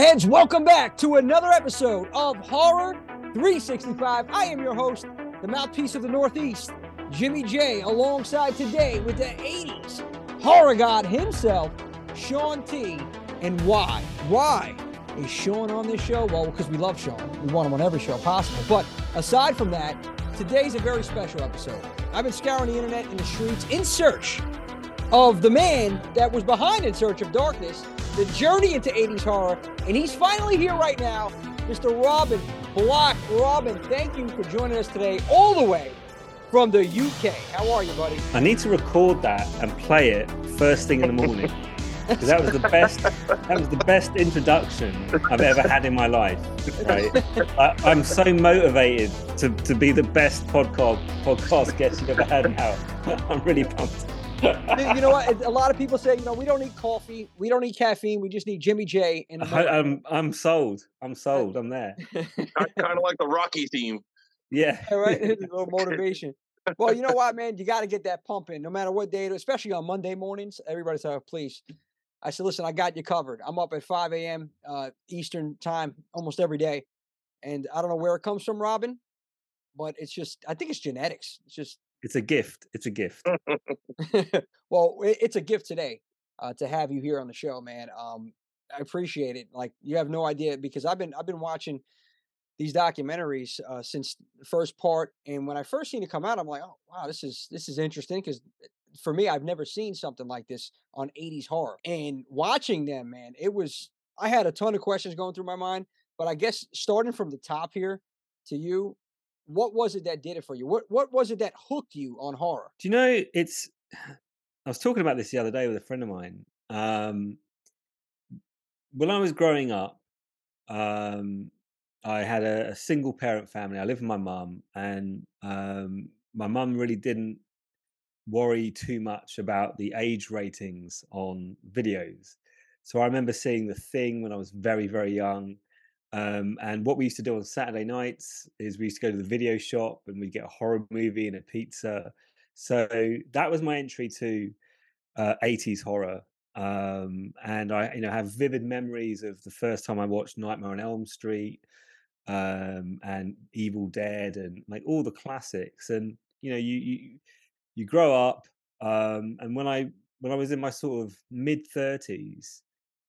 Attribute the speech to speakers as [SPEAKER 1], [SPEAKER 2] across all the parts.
[SPEAKER 1] Horrorheads, welcome back to another episode of Horror 365. I am your host, the mouthpiece of the Northeast, Jimmy J, alongside today with the 80s horror god himself, Sean T. And why? Why is Sean on this show? Well, because we love Sean. We want him on every show possible. But aside from that, today's a very special episode. I've been scouring the internet and the streets in search of the man that was behind In Search of Darkness, the journey into 80s horror, and he's finally here right now, Mr. Robin Block. Robin, thank you for joining us today, all the way from the UK. How are you, buddy?
[SPEAKER 2] I need to record that and play it first thing in the morning. Because that was the best. That was the best introduction I've ever had in my life. Right? I, I'm so motivated to, to be the best podcast podcast guest you've ever had. Now I'm really pumped.
[SPEAKER 1] You know what? A lot of people say, you know, we don't need coffee, we don't need caffeine, we just need Jimmy J. And
[SPEAKER 2] I, I'm I'm sold. I'm sold. I'm there.
[SPEAKER 3] kind of like the Rocky theme.
[SPEAKER 2] Yeah.
[SPEAKER 1] Yeah, right. a little motivation. Well, you know what, man? You got to get that pumping, no matter what day it is, especially on Monday mornings. Everybody said, oh, please. I said, listen, I got you covered. I'm up at 5 a.m. Uh, Eastern time almost every day. And I don't know where it comes from, Robin, but it's just, I think it's genetics. It's just,
[SPEAKER 2] It's a gift. It's a gift.
[SPEAKER 1] well, it's a gift today uh, to have you here on the show, man. Um, I appreciate it. Like you have no idea because I've been I've been watching these documentaries uh, since the first part, and when I first seen it come out, I'm like, oh wow, this is this is interesting because for me, I've never seen something like this on 80s horror. And watching them, man, it was I had a ton of questions going through my mind, but I guess starting from the top here to you, what was it that did it for you? What what was it that hooked you on horror?
[SPEAKER 2] Do you know it's I was talking about this the other day with a friend of mine. Um when I was growing up, um I had a, a single parent family. I lived with my mum and um my mum really didn't worry too much about the age ratings on videos. So I remember seeing the thing when I was very, very young. Um, and what we used to do on Saturday nights is we used to go to the video shop and we'd get a horror movie and a pizza. So that was my entry to uh, 80s horror. Um, and I, you know, have vivid memories of the first time I watched Nightmare on Elm Street um, and Evil Dead and like all the classics. And you know, you you you grow up, um, and when I when I was in my sort of mid 30s,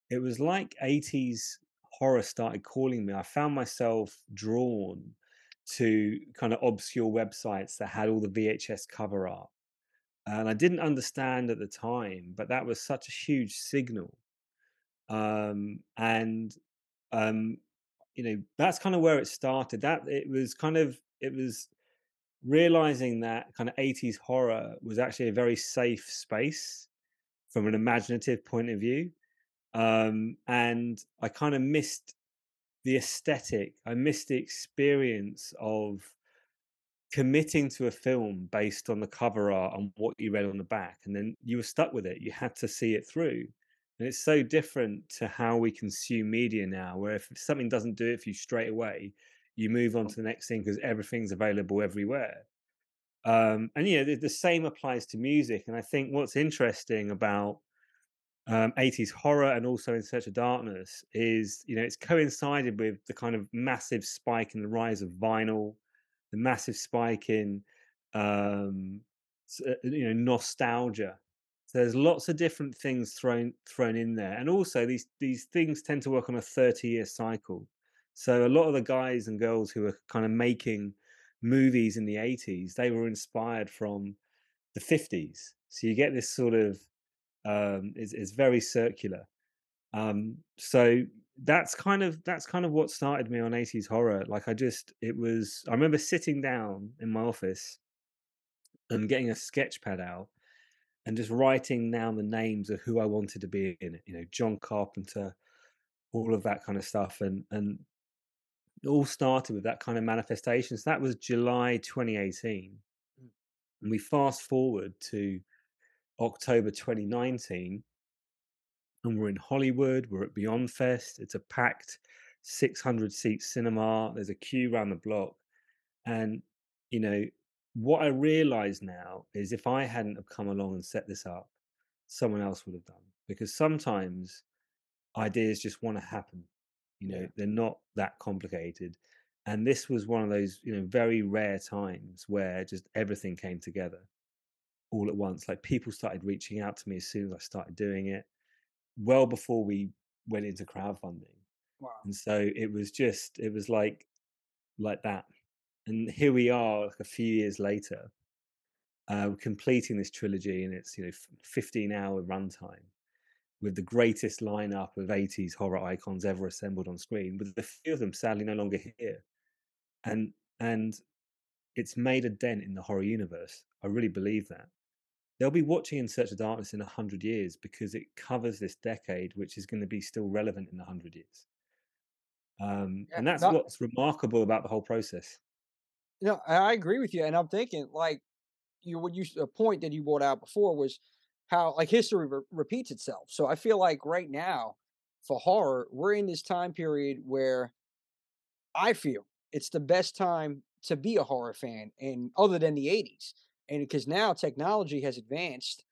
[SPEAKER 2] it was like 80s horror started calling me. I found myself drawn to kind of obscure websites that had all the VHS cover art. And I didn't understand at the time, but that was such a huge signal. Um, and um, you know, that's kind of where it started. That it was kind of it was realizing that kind of 80s horror was actually a very safe space from an imaginative point of view um, and I kind of missed the aesthetic. I missed the experience of committing to a film based on the cover art and what you read on the back, and then you were stuck with it. You had to see it through, and it's so different to how we consume media now. Where if something doesn't do it for you straight away, you move on to the next thing because everything's available everywhere. Um, and you know the, the same applies to music. And I think what's interesting about um, 80s horror and also in search of darkness is you know it's coincided with the kind of massive spike in the rise of vinyl the massive spike in um uh, you know nostalgia. So there's lots of different things thrown thrown in there and also these these things tend to work on a 30 year cycle. So a lot of the guys and girls who are kind of making movies in the 80s they were inspired from the 50s so you get this sort of um, is is very circular. Um, so that's kind of that's kind of what started me on 80s horror. Like I just it was I remember sitting down in my office and getting a sketch pad out and just writing down the names of who I wanted to be in it. You know, John Carpenter, all of that kind of stuff, and and it all started with that kind of manifestation. So that was July 2018, and we fast forward to October 2019, and we're in Hollywood. We're at Beyond Fest. It's a packed 600 seat cinema. There's a queue around the block, and you know what I realize now is if I hadn't have come along and set this up, someone else would have done. Because sometimes ideas just want to happen. You know,
[SPEAKER 1] Yeah.
[SPEAKER 2] they're not that complicated. And this was one of those, you know, very rare times where just everything came together all at once. Like people started reaching out to me as soon as I started doing it, well before we went into crowdfunding.
[SPEAKER 1] Wow.
[SPEAKER 2] And so it was just, it was like, like that. And here we are, like a few years later, uh, completing this trilogy, and it's you know, 15 hour runtime with the greatest lineup of 80s horror icons ever assembled on screen. With a few of them sadly no longer here, and and it's made a dent in the horror universe. I really believe that. They'll be watching In Search of Darkness in a hundred years because it covers this decade, which is going to be still relevant in a hundred years. Um,
[SPEAKER 1] Yeah,
[SPEAKER 2] and that's what's remarkable about the whole process.
[SPEAKER 1] No, I I agree with you, and I'm thinking like you what you a point that you brought out before was how like history re- repeats itself. So I feel like right now for horror, we're in this time period where I feel it's the best time to be a horror fan, and other than the '80s, and because now technology has advanced,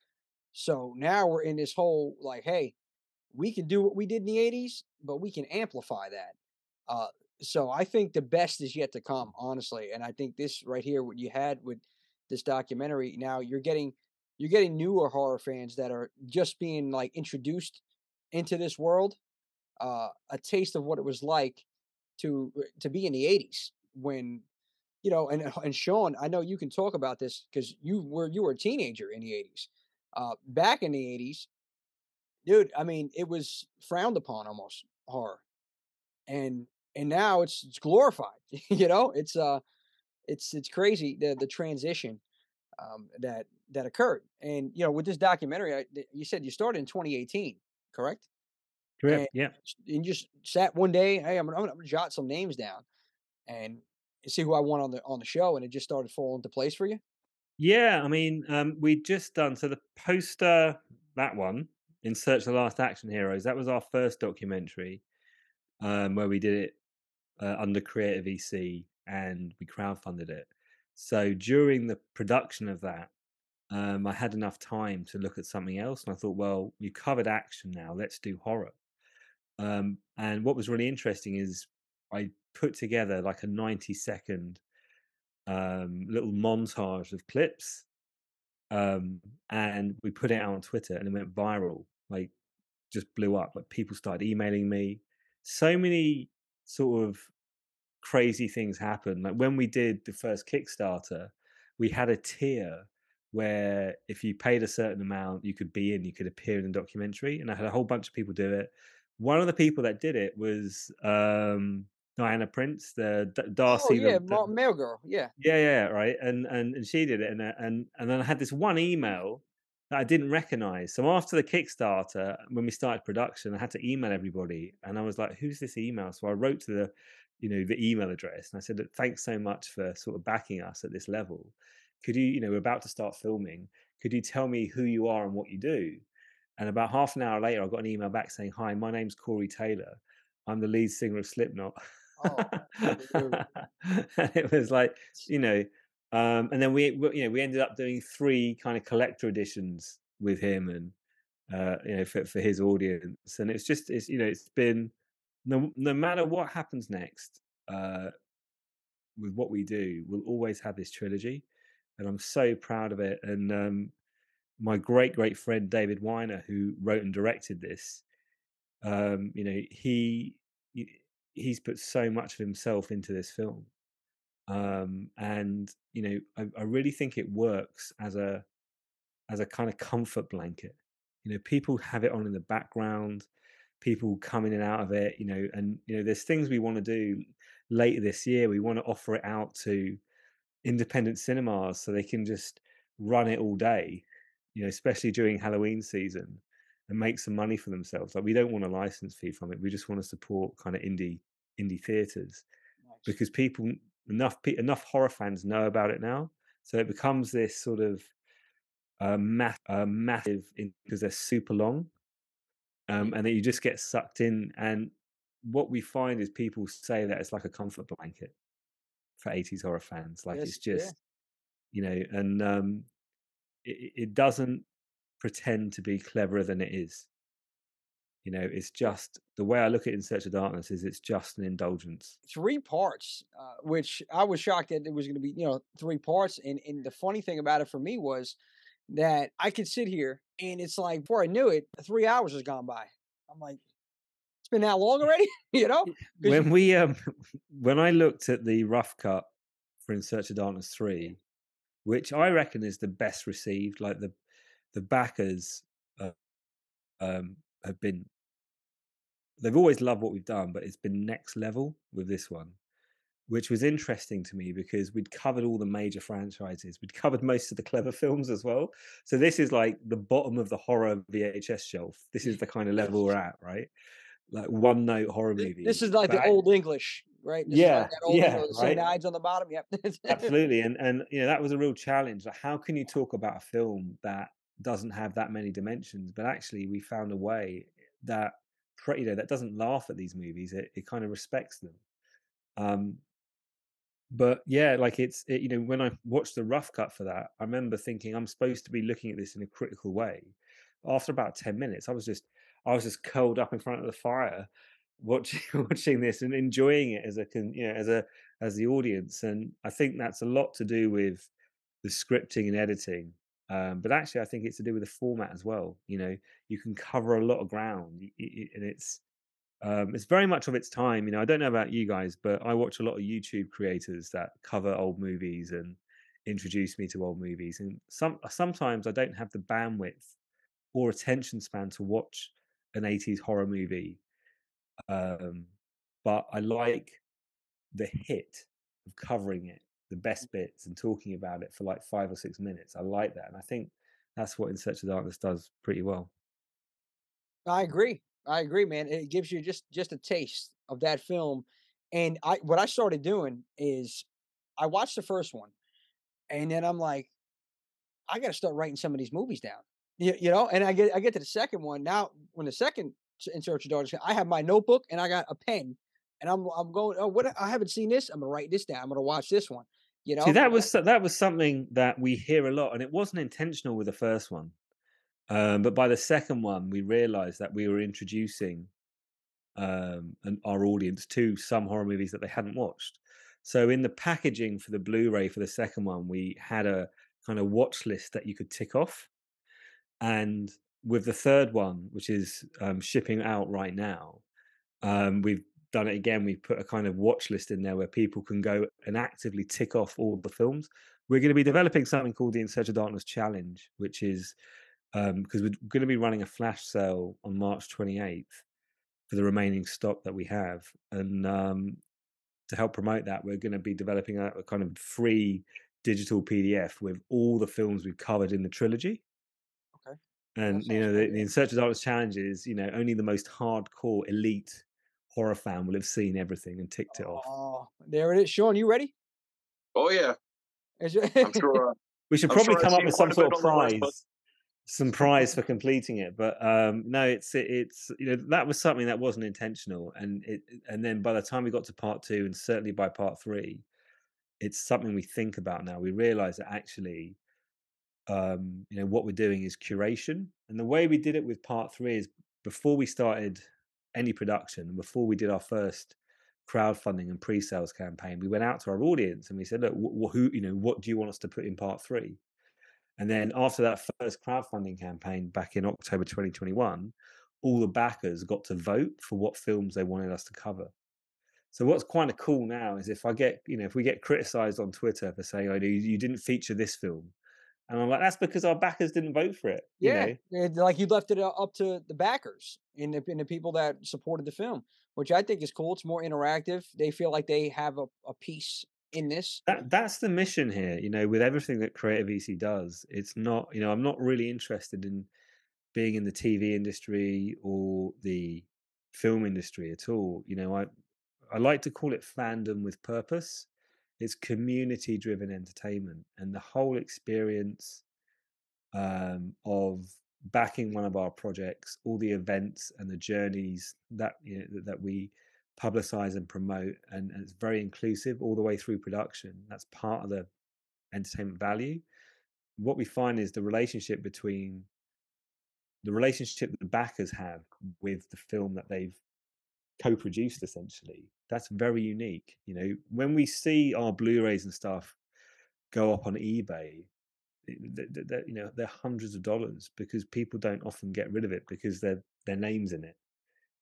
[SPEAKER 1] so now we're in this whole like, hey, we can do what we did in the '80s, but we can amplify that. Uh, so I think the best is yet to come, honestly. And I think this right here, what you had with this documentary, now you're getting you're getting newer horror fans that are just being like introduced into this world, uh, a taste of what it was like to uh, to be in the '80s when you know. And and Sean, I know you can talk about this because you were you were a teenager in the '80s. Uh, back in the '80s, dude, I mean, it was frowned upon almost horror, and and now it's it's glorified. you know, it's uh, it's it's crazy the the transition um, that that occurred. And you know, with this documentary, I, you said you started in 2018, correct?
[SPEAKER 2] Correct.
[SPEAKER 1] And-
[SPEAKER 2] Yeah.
[SPEAKER 1] And you just sat one day, hey, I'm I'm gonna jot some names down and see who I want on the on the show, and it just started falling into place for you.
[SPEAKER 2] Yeah, I mean, um, we'd just done so the poster that one in search of the last action heroes. That was our first documentary um, where we did it uh, under CreatorVC and we crowdfunded it. So during the production of that, um, I had enough time to look at something else, and I thought, well, you covered action now. Let's do horror. Um, and what was really interesting is I put together like a ninety second um, little montage of clips, um, and we put it out on Twitter, and it went viral. Like, just blew up. Like, people started emailing me. So many sort of crazy things happened. Like when we did the first Kickstarter, we had a tier where if you paid a certain amount, you could be in, you could appear in the documentary, and I had a whole bunch of people do it. One of the people that did it was um, Diana Prince, the D- Darcy.
[SPEAKER 1] oh yeah,
[SPEAKER 2] the- the-
[SPEAKER 1] Ma- Mail Girl, yeah.
[SPEAKER 2] yeah, yeah, right. And and and she did it, and uh, and and then I had this one email that I didn't recognize. So after the Kickstarter, when we started production, I had to email everybody, and I was like, "Who's this email?" So I wrote to the, you know, the email address, and I said, "Thanks so much for sort of backing us at this level. Could you, you know, we're about to start filming. Could you tell me who you are and what you do?" And about half an hour later, I got an email back saying, "Hi, my name's Corey Taylor. I'm the lead singer of Slipknot."
[SPEAKER 1] Oh,
[SPEAKER 2] and it was like you know um and then we you know we ended up doing three kind of collector editions with him and uh you know for, for his audience. And it's just it's you know it's been no no matter what happens next uh with what we do we'll always have this trilogy and i'm so proud of it. And um my great great friend david weiner who wrote and directed this um you know he- he's put so much of himself into this film. Um and you know I, I really think it works as a as a kind of comfort blanket. You know people have it on in the background people come in and out of it you know and you know there's things we want to do later this year. We want to offer it out to independent cinemas so they can just run it all day you know especially during halloween season and make some money for themselves. Like we don't want a license fee from it. We just want to support kind of indie indie theaters
[SPEAKER 1] Nice.
[SPEAKER 2] because people enough enough horror fans know about it now so it becomes this sort of uh, math, uh, massive because they're super long um, and then you just get sucked in and what we find is people say that it's like a comfort blanket for 80s horror fans like it's
[SPEAKER 1] Yes, yeah.
[SPEAKER 2] just you know and um, it, it doesn't pretend to be cleverer than it is You know, it's just the way I look at In Search of Darkness is it's just an indulgence.
[SPEAKER 1] Three parts, uh, which I was shocked that it was going to be, you know, three parts. And and the funny thing about it for me was that I could sit here and it's like before I knew it, three hours has gone by. I'm like, it's been that long already, you know
[SPEAKER 2] When we um when I looked at the rough cut for In Search of Darkness 3, which I reckon is the best received, like the the backers uh, um have been they've always loved what we've done, but it's been next level with this one, which was interesting to me because we'd covered all the major franchises. We'd covered most of the clever films as well. So this is like the bottom of the horror VHS shelf. This is the kind of level we're at, right? Like one note horror movie.
[SPEAKER 1] This is like the
[SPEAKER 2] But I-
[SPEAKER 1] old English, right? This is
[SPEAKER 2] Yeah,
[SPEAKER 1] like old,
[SPEAKER 2] yeah,
[SPEAKER 1] you know, the
[SPEAKER 2] right.
[SPEAKER 1] Ides on the bottom. Yep.
[SPEAKER 2] absolutely and and you know that was a real challenge like how can you talk about a film that doesn't have that many dimensions but actually we found a way that you know that doesn't laugh at these movies it, it kind of respects them. Um but yeah like it's it, you know when i watched the rough cut for that i remember thinking i'm supposed to be looking at this in a critical way. After about 10 minutes i was just i was just curled up in front of the fire watching watching this and enjoying it as a you know as a as the audience and i think that's a lot to do with the scripting and editing um, but actually i think it's to do with the format as well you know you can cover a lot of ground and it's um, it's very much of its time you know i don't know about you guys but i watch a lot of youtube creators that cover old movies and introduce me to old movies and some sometimes i don't have the bandwidth or attention span to watch an 80s horror movie um, but I like the hit of covering it, the best mm-hmm. bits, and talking about it for like five or six minutes. I like that, and I think that's what In Search of Darkness does pretty well.
[SPEAKER 1] I agree. I agree, man. It gives you just just a taste of that film. And I what I started doing is I watched the first one, and then I'm like, I got to start writing some of these movies down. You, you know, and I get I get to the second one now. When the second In Search of Darkness, I have my notebook and I got a pen, and I'm I'm going. Oh, what I haven't seen this. I'm gonna write this down. I'm gonna watch this one. You know,
[SPEAKER 2] See, that was that was something that we hear a lot, and it wasn't intentional with the first one. Um, but by the second one, we realized that we were introducing um, an, our audience to some horror movies that they hadn't watched. So in the packaging for the Blu-ray for the second one, we had a kind of watch list that you could tick off, and with the third one, which is um, shipping out right now, um, we've done it again. We've put a kind of watch list in there where people can go and actively tick off all the films. We're going to be developing something called the In Search of Darkness Challenge, which is because we're going to be running a flash sale on March 28th for the remaining stock that we have. And um, to help promote that, we're going to be developing a, a kind of free digital PDF with all the films we've covered in the trilogy.
[SPEAKER 1] Okay.
[SPEAKER 2] And you know, the, the. In Search of Darkness challenge is, you know, only the most hardcore elite horror fan will have seen everything and ticked it off.
[SPEAKER 1] Oh, there it is. Sean, you ready?
[SPEAKER 3] Oh yeah, I'm sure. Uh,
[SPEAKER 2] We should
[SPEAKER 3] I'm
[SPEAKER 2] probably
[SPEAKER 3] sure I've
[SPEAKER 2] come up with some sort of
[SPEAKER 3] the list,
[SPEAKER 2] prize, some prize for completing it. But um, no, it's it- it's you know that was something that wasn't intentional, and it and then by the time we got to part two, and certainly by part three, it's something we think about now. We realize that actually, um, you know, what we're doing is curation, and the way we did it with part three is before we started any production, and before we did our first crowdfunding and pre-sales campaign, we went out to our audience and we said, "Look, wh- wh- who, you know, what do you want us to put in part three? And then after that first crowdfunding campaign back in October 2021, all the backers got to vote for what films they wanted us to cover. So what's kind of cool now is if I get, you know, if we get criticized on Twitter for saying, "Oh, you you didn't feature this film," and I'm like, "That's because our backers didn't vote for it." You
[SPEAKER 1] yeah,
[SPEAKER 2] know?
[SPEAKER 1] it- like you left it up to the backers and the, and the people that supported the film, which I think is cool. It's more interactive. They feel like they have a, a piece in this.
[SPEAKER 2] that that's the mission here you know with everything that CreatorVC does it's not you know i'm not really interested in being in the tv industry or the film industry at all you know i i like to call it fandom with purpose it's community driven entertainment and the whole experience um, of backing one of our projects all the events and the journeys that you know, that- we publicize and promote and, and it's very inclusive all the way through production. That's part of the entertainment value. What we find is the relationship between the relationship that the backers have with the film that they've co-produced essentially that's very unique you know when we see our blu-rays and stuff go up on ebay they're, you know they're hundreds of dollars because people don't often get rid of it because their their names in it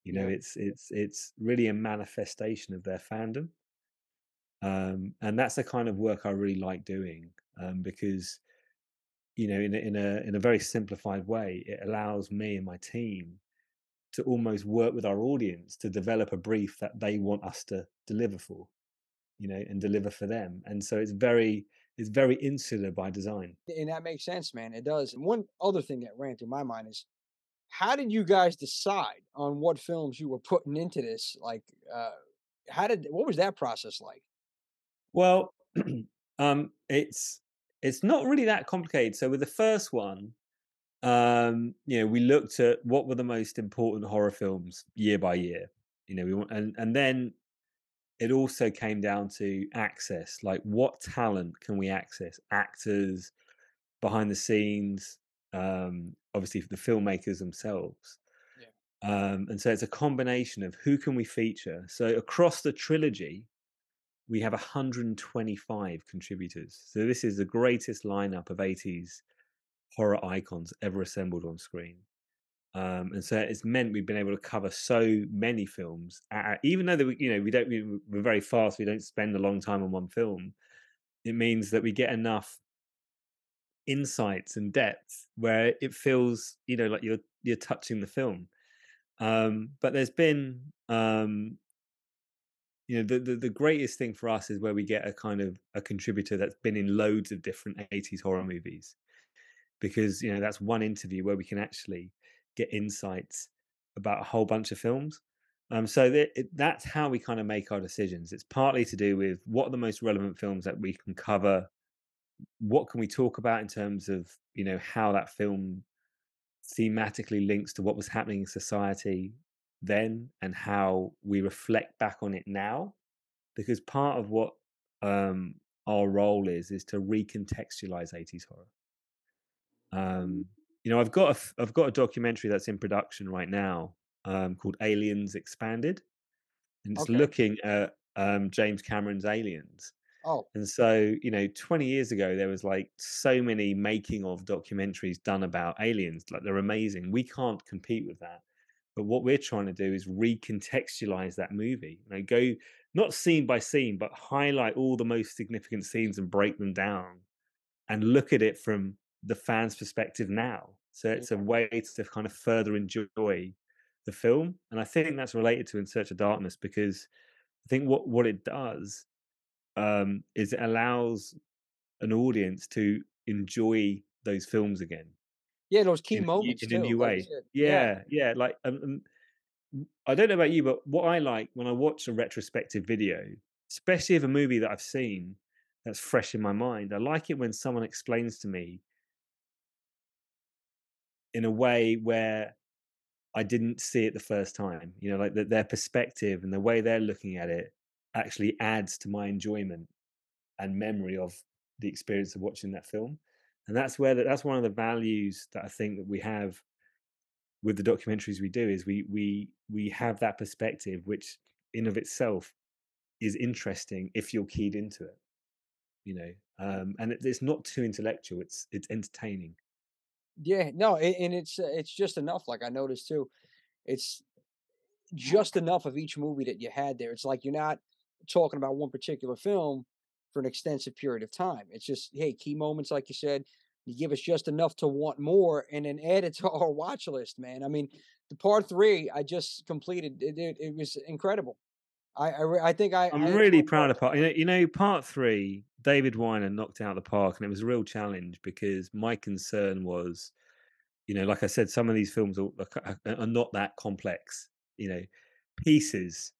[SPEAKER 2] you know
[SPEAKER 1] Yeah.
[SPEAKER 2] it's it's it's really a manifestation of their fandom um and that's the kind of work i really like doing um because you know in a, in a in a very simplified way it allows me and my team to almost work with our audience to develop a brief that they want us to deliver for you know and deliver for them and so it's very it's very insular by design
[SPEAKER 1] And that makes sense, man. It does. And one other thing that ran through my mind is how did you guys decide on what films you were putting into this? Like, uh, how did what was that process like?
[SPEAKER 2] Well, um, it's it's not really that complicated. So with the first one, um, you know, we looked at what were the most important horror films year by year. You know, we want and and then it also came down to access, like what talent can we access? Actors, behind the scenes, um, obviously the filmmakers themselves. Um, and so it's a combination of who can we feature. So across the trilogy, we have 125 contributors. So this is the greatest lineup of 80s horror icons ever assembled on screen. Um, and so it's meant we've been able to cover so many films, at, even though that we, you know we don't we- we're very fast. We don't spend a long time on one film. It means that we get enough insights and depth where it feels you know like you're you're touching the film. Um, but there's been um, you know the, the the greatest thing for us is where we get a kind of a contributor that's been in loads of different 80s horror movies because you know that's one interview where we can actually get insights about a whole bunch of films. Um so it, that's how we kind of make our decisions. It's partly to do with what are the most relevant films that we can cover what can we talk about in terms of you know how that film thematically links to what was happening in society then and how we reflect back on it now. Because part of what um our role is is to recontextualize 80s horror um you know i've got a i've got a documentary that's in production right now um called aliens expanded and it's
[SPEAKER 1] Okay.
[SPEAKER 2] looking at um james cameron's aliens
[SPEAKER 1] Oh,
[SPEAKER 2] and so, you know, 20 years ago, there was like so many making of documentaries done about aliens. Like they're amazing. We can't compete with that. But what we're trying to do is recontextualize that movie. You know, go not scene by scene, but highlight all the most significant scenes and break them down and look at it from the fan's perspective now. So it's a way to kind of further enjoy the film. And I think that's related to In Search of Darkness because I think what, what it does um, is it allows an audience to enjoy those films again
[SPEAKER 1] yeah, those key
[SPEAKER 2] in,
[SPEAKER 1] moments
[SPEAKER 2] in
[SPEAKER 1] too.
[SPEAKER 2] a new way.
[SPEAKER 1] said.
[SPEAKER 2] Yeah, yeah. Like, um, um, I don't know about you, but what I like when I watch a retrospective video, especially of a movie that I've seen that's fresh in my mind, I like it when someone explains to me in a way where I didn't see it the first time. You know, like that their perspective and the way they're looking at it actually adds to my enjoyment and memory of the experience of watching that film. And that's where that, that's one of the values that I think that we have with the documentaries we do is we we we have that perspective which in of itself is interesting if you're keyed into it you know um and it, it's not too intellectual it's it's entertaining
[SPEAKER 1] Yeah, no, and it's uh, it's just enough. Like I noticed too, it's just enough of each movie that you had there. It's like you're not talking about one particular film for an extensive period of time. It's just hey, key moments, like you said. You give us just enough to want more, and then add it to our watch list, man. I mean, the part three I just completed. It, it, it was incredible. I I, I think I
[SPEAKER 2] i'm
[SPEAKER 1] I
[SPEAKER 2] really
[SPEAKER 1] enjoyed
[SPEAKER 2] proud of part you know, you know part three david weiner knocked out the park and it was a real challenge because my concern was you know like i said some of these films are, are are not that complex you know pieces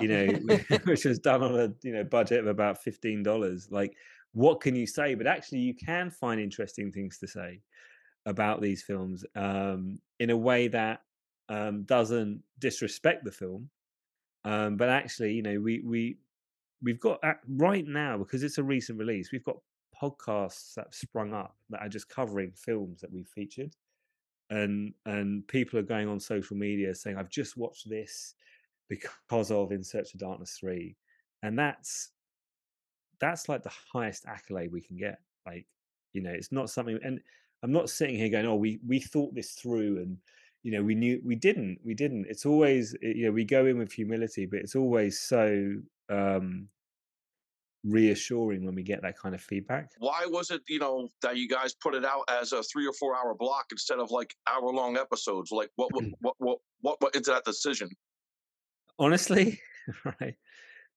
[SPEAKER 2] you know, which was done on a you know budget of about fifteen dollars. Like, what can you say? But actually, you can find interesting things to say about these films um, in a way that um, doesn't disrespect the film, um, but actually, you know, we we we've got right now because it's a recent release. We've got podcasts that have sprung up that are just covering films that we've featured. and and people are going on social media saying I've just watched this because of In Search of Darkness 3 and that's that's like the highest accolade we can get like you know it's not something and i'm not sitting here going oh we we thought this through and you know we knew we didn't we didn't it's always you know we go in with humility but it's always so um reassuring when we get that kind of feedback
[SPEAKER 3] Why was it, you know, that you guys put it out as a three or four hour block instead of like hour long episodes? Like, what, what, what, what, what went into that decision?
[SPEAKER 2] honestly right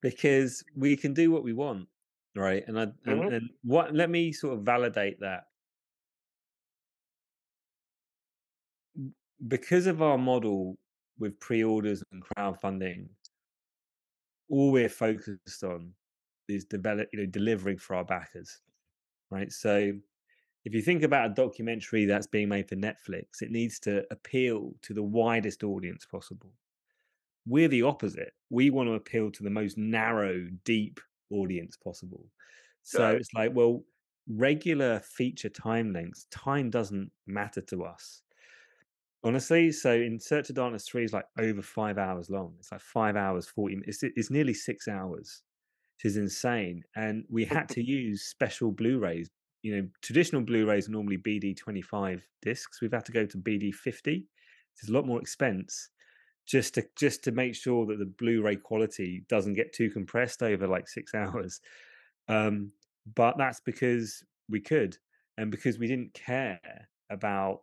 [SPEAKER 2] because we can do what we want right and i and,
[SPEAKER 3] Mhm.
[SPEAKER 2] and what let me sort of validate that because of our model with pre-orders and crowdfunding all we're focused on is develop you know delivering for our backers right? So if you think about a documentary that's being made for netflix it needs to appeal to the widest audience possible. We're the opposite. We want to appeal to the most narrow deep audience possible. So
[SPEAKER 3] it.
[SPEAKER 2] it's like well regular feature time lengths time doesn't matter to us honestly so in search of darkness 3 is like over five hours long. It's like five hours 40 it's, it's nearly six hours which is insane and we had to use special blu-rays you know traditional blu-rays are normally bd 25 discs. We've had to go to bd 50 it's a lot more expense just to just to make sure that the blu-ray quality doesn't get too compressed over like six hours. Um but that's because we could and because we didn't care about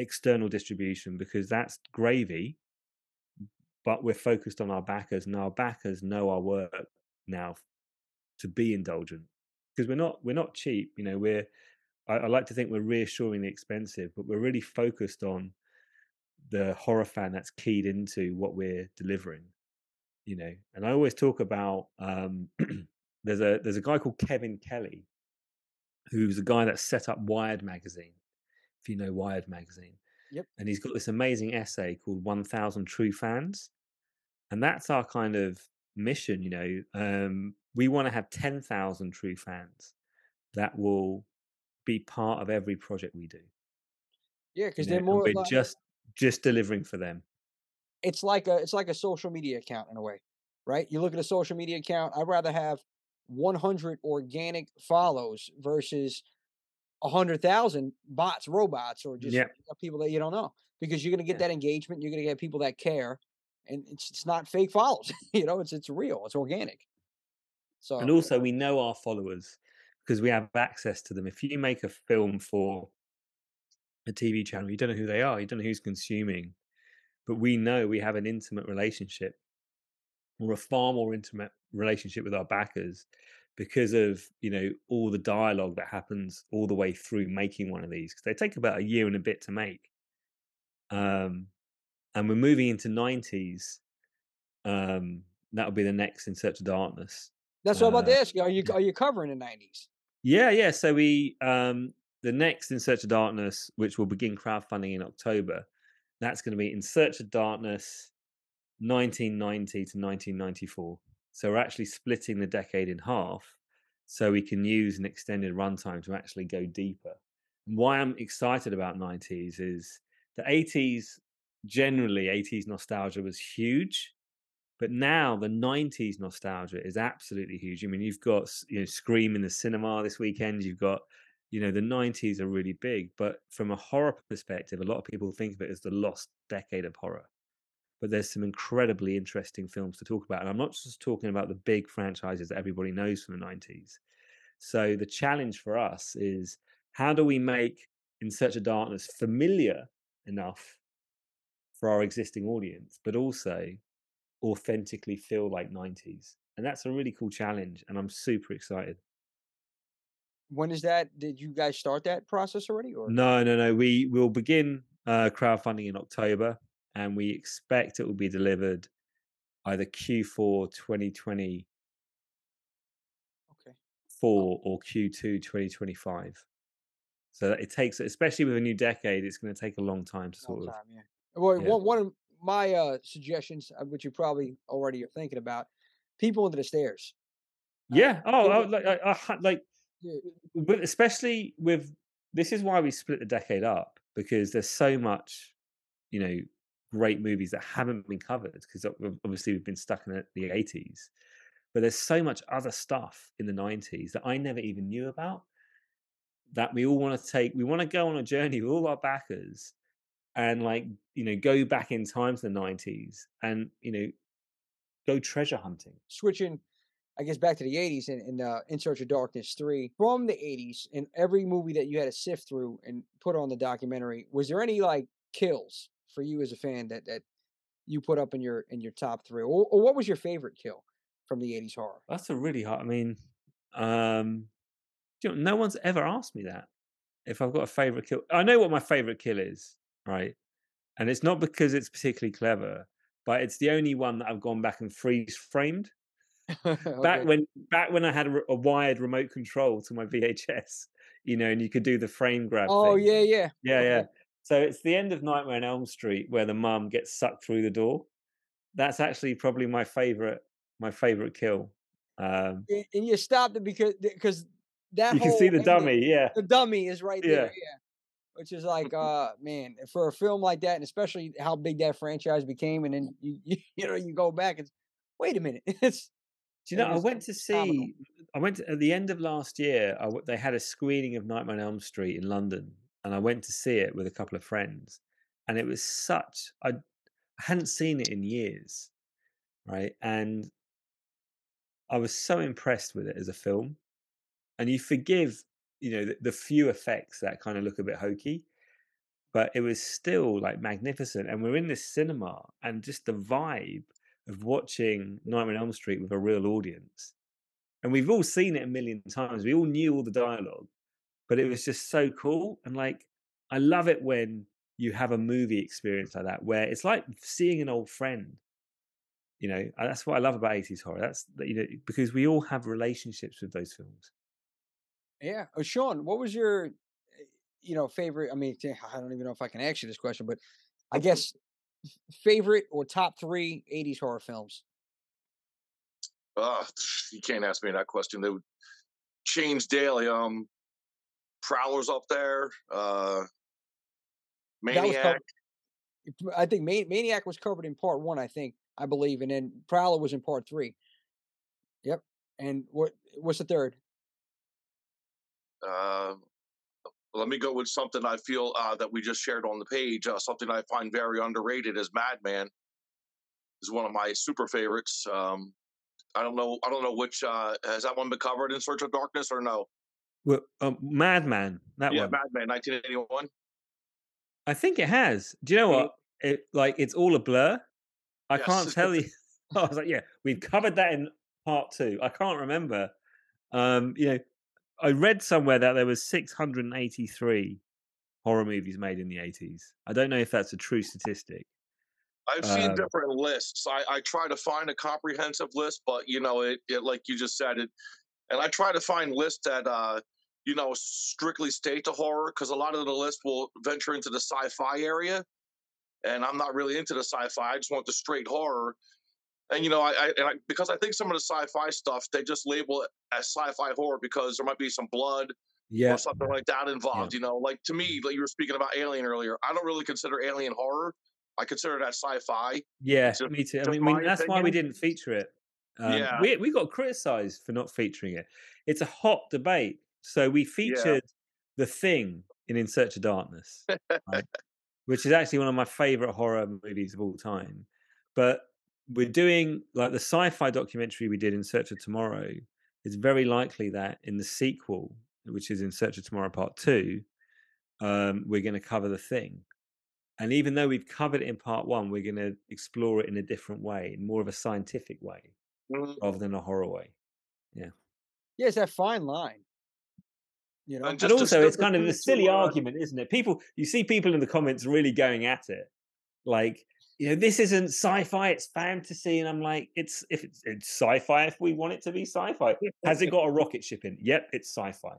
[SPEAKER 2] external distribution because that's gravy but we're focused on our backers and our backers know our work now to be indulgent because we're not we're not cheap you know we're I, I like to think we're reassuringly expensive but we're really focused on the horror fan that's keyed into what we're delivering you know and i always talk about um there's a there's a guy called kevin kelly who's a guy that set up wired magazine if you know wired magazine
[SPEAKER 1] Yep.
[SPEAKER 2] and he's got this amazing essay called 1000 true fans and that's our kind of mission you know um we want to have 10,000 true fans that will be part of every project we do
[SPEAKER 1] Yeah,
[SPEAKER 2] you
[SPEAKER 1] because
[SPEAKER 2] know,
[SPEAKER 1] they're more
[SPEAKER 2] we're
[SPEAKER 1] like,
[SPEAKER 2] just just delivering for them
[SPEAKER 1] it's like a it's like a social media account in a way, right? You look at a social media account. I'd rather have 100 organic follows versus 100,000 bots, robots, or just
[SPEAKER 2] Yep.
[SPEAKER 1] people that you don't know, because you're gonna get
[SPEAKER 2] Yeah.
[SPEAKER 1] that engagement. You're gonna get people that care, and it's it's not fake follows. you know, it's it's real. It's organic. So
[SPEAKER 2] and also we know our followers because we have access to them if you make a film for a tv channel you don't know who they are you don't know who's consuming but we know we have an intimate relationship or a far more intimate relationship with our backers because of you know all the dialogue that happens all the way through making one of these because they take about a year and a bit to make um and we're moving into 90s um that'll be the next in search of darkness
[SPEAKER 1] that's what I'm about to
[SPEAKER 2] uh,
[SPEAKER 1] ask you. Are you are you covering the 90s?
[SPEAKER 2] Yeah, yeah. So we um the next In Search of Darkness, which will begin crowdfunding in October, that's going to be In Search of Darkness 1990 to 1994. So we're actually splitting the decade in half so we can use an extended runtime to actually go deeper. And why I'm excited about 90s is the 80s generally 80s nostalgia was huge but now the 90s nostalgia is absolutely huge. I mean, you've got you know Scream in the cinema this weekend. You've got you know the 90s are really big, but from a horror perspective, a lot of people think of it as the lost decade of horror. But there's some incredibly interesting films to talk about, and I'm not just talking about the big franchises that everybody knows from the 90s. So the challenge for us is how do we make In Search of Darkness familiar enough for our existing audience, but also authentically feel like 90s and that's a really cool challenge and i'm super excited
[SPEAKER 1] When is that? Did you guys start that process already? Or
[SPEAKER 2] no no no we will begin uh crowdfunding in october and we expect it will be delivered either q4 2024
[SPEAKER 1] okay.
[SPEAKER 2] or q2 2025 so it takes especially with a new decade it's going to take a long time to
[SPEAKER 1] Long
[SPEAKER 2] sort of
[SPEAKER 1] yeah. Well,
[SPEAKER 2] yeah.
[SPEAKER 1] one one of my uh, suggestions, uh, which you probably already are thinking about, people under the stairs. Uh,
[SPEAKER 2] yeah oh,
[SPEAKER 1] people-
[SPEAKER 2] oh like, I- I like with, especially with this is why we split the decade up because there's so much, you know, great movies that haven't been covered because obviously we've been stuck in the, the 80s. But there's so much other stuff in the 90s that I never even knew about that we all want to take. We want to go on a journey with all our backers and like, you know, go back in time to the 90s and, you know, go treasure hunting.
[SPEAKER 1] Switching I guess back to the 80s in, in uh, In Search of Darkness 3 from the 80s and every movie that you had to sift through and put on the documentary was there any like kills for you as a fan that that you put up in your in your top 3 or, or what was your favorite kill from the 80s horror
[SPEAKER 2] that's a really hard I mean um you know, no one's ever asked me that if I've got a favorite kill I know what my favorite kill is right and it's not because it's particularly clever but it's the only one that I've gone back and freeze framed okay. Back when back when I had a, a, wired remote control to my VHS, you know, and you could do the frame grab.
[SPEAKER 1] Oh
[SPEAKER 2] thing.
[SPEAKER 1] yeah, yeah,
[SPEAKER 2] yeah, okay. yeah. So it's the end of Nightmare on Elm Street where the mum gets sucked through the door. That's actually probably my favorite my favorite kill. Um,
[SPEAKER 1] and you stopped it because because that
[SPEAKER 2] you can see the dummy. Yeah,
[SPEAKER 1] the dummy is right yeah. there. Yeah, which is like, uh, man, for a film like that, and especially how big that franchise became, and then you you, you know you go back and wait a minute, it's
[SPEAKER 2] do you know? I went to see. I went to, at the end of last year. I, they had a screening of Nightmare on Elm Street in London, and I went to see it with a couple of friends, and it was such. I, I hadn't seen it in years, right? And I was so impressed with it as a film. And you forgive, you know, the, the few effects that kind of look a bit hokey, but it was still like magnificent. And we're in this cinema, and just the vibe of watching Nightmare on Elm Street with a real audience. And we've all seen it a million times. We all knew all the dialogue, but it was just so cool. And like, I love it when you have a movie experience like that, where it's like seeing an old friend. You know, that's what I love about 80s horror. That's, you know, because we all have relationships with those films.
[SPEAKER 1] Yeah. Oh, Sean, what was your, eh, you know, favorite? I mean, I don't even know if I can ask you this question, but I guess favorite or top three 80s horror films?
[SPEAKER 3] Uh, you can't ask me that question. They would change daily. Um, Prowler's up there. Uh, Maniac.
[SPEAKER 1] I think Maniac was covered in part one. I think I believe, and then Prowler was in part three. Yep. And what what's the third?
[SPEAKER 3] Uh, let me go with something I feel uh, that we just shared on the page. Uh, something I find very underrated is Madman. Is one of my super favorites. Um, I don't know. I don't know which uh, has that one been covered in Search of Darkness or no?
[SPEAKER 2] Well, um, Madman. That
[SPEAKER 3] yeah,
[SPEAKER 2] one.
[SPEAKER 3] Madman, 1981.
[SPEAKER 2] I think it has. Do you know what? It like it's all a blur. I yes. can't tell you. I was like, yeah, we've covered that in part two. I can't remember. Um, you know, I read somewhere that there was 683 horror movies made in the 80s. I don't know if that's a true statistic.
[SPEAKER 3] I've seen um, different lists. I, I try to find a comprehensive list, but you know, it, it like you just said it, and I try to find lists that uh, you know strictly state to horror because a lot of the list will venture into the sci-fi area, and I'm not really into the sci-fi. I just want the straight horror and you know, I, I, I, because I think some of the sci-fi stuff they just label it as sci-fi horror because there might be some blood yeah. or something like that involved. Yeah. You know, like to me, like you were speaking about Alien earlier, I don't really consider Alien horror. I consider that sci-fi.
[SPEAKER 2] Yeah, just, me too. I mean, that's opinion. why we didn't feature it. Um, yeah, we we got criticised for not featuring it. It's a hot debate. So we featured yeah. the thing in In Search of Darkness, right? which is actually one of my favourite horror movies of all time. But we're doing like the sci-fi documentary we did in Search of Tomorrow. It's very likely that in the sequel, which is in Search of Tomorrow Part Two, um, we're going to cover the thing. And even though we've covered it in part one, we're going to explore it in a different way, in more of a scientific way. Rather than a horror way. Yeah.
[SPEAKER 1] Yeah, it's that fine line. You know,
[SPEAKER 2] and, and also it's kind of a silly argument, isn't it? People, you see people in the comments really going at it, like you know, this isn't sci-fi; it's fantasy. And I'm like, it's if it's, it's sci-fi if we want it to be sci-fi. Has it got a rocket ship in? Yep, it's sci-fi.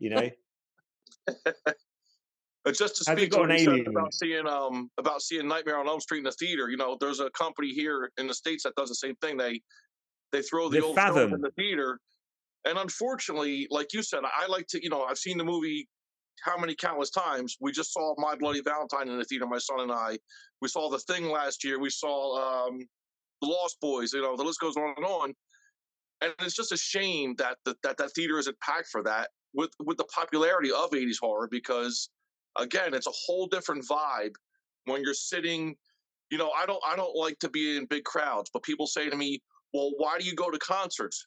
[SPEAKER 2] You know.
[SPEAKER 3] But just to speak to what you about seeing um about seeing Nightmare on Elm Street in the theater, you know, there's a company here in the states that does the same thing. They they throw the, the old Fathom in the theater, and unfortunately, like you said, I like to, you know, I've seen the movie how many countless times we just saw My Bloody Valentine in the theater. My son and I. We saw The Thing last year. We saw um, The Lost Boys. You know, the list goes on and on. And it's just a shame that the, that that theater isn't packed for that with with the popularity of 80s horror because again, it's a whole different vibe when you're sitting. You know, I don't I don't like to be in big crowds, but people say to me, "Well, why do you go to concerts?"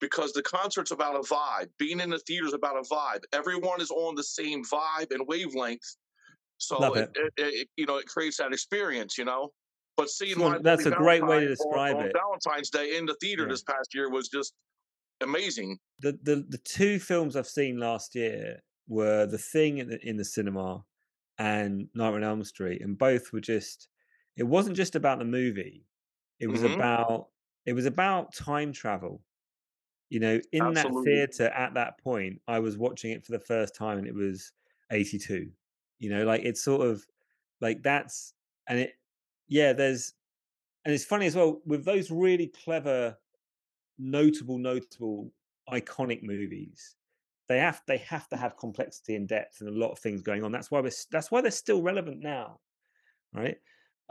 [SPEAKER 3] because the concert's about a vibe. Being in the theater is about a vibe. Everyone is on the same vibe and wavelength. So it. It, it, you know, it creates that experience, you know. But seeing
[SPEAKER 2] well, that's a great way to describe
[SPEAKER 3] on,
[SPEAKER 2] it.
[SPEAKER 3] On Valentine's Day in the theater yeah. this past year was just amazing.
[SPEAKER 2] The the the two films I've seen last year were The Thing in the, in the cinema and Night on Elm Street, and both were just. It wasn't just about the movie. It was mm-hmm. about it was about time travel you know, in Absolutely. that theater at that point, I was watching it for the first time and it was 82. You know, like it's sort of like that's and it yeah, there's and it's funny as well with those really clever notable notable iconic movies they have they have to have complexity and depth and a lot of things going on that's why we're that's why they're still relevant now right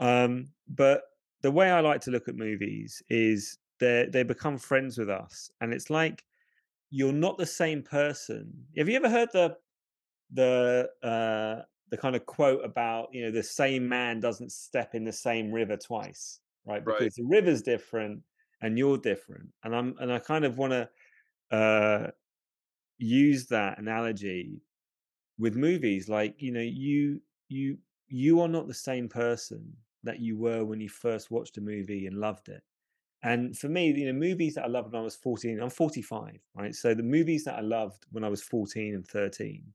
[SPEAKER 2] um but the way i like to look at movies is they they become friends with us, and it's like you're not the same person. Have you ever heard the the uh, the kind of quote about you know the same man doesn't step in the same river twice, right? Because right. the river's different and you're different, and I'm and I kind of want to uh, use that analogy with movies. Like you know you you you are not the same person that you were when you first watched a movie and loved it. And for me, you know, movies that I loved when I was 14, I'm 45, right? So the movies that I loved when I was 14 and 13,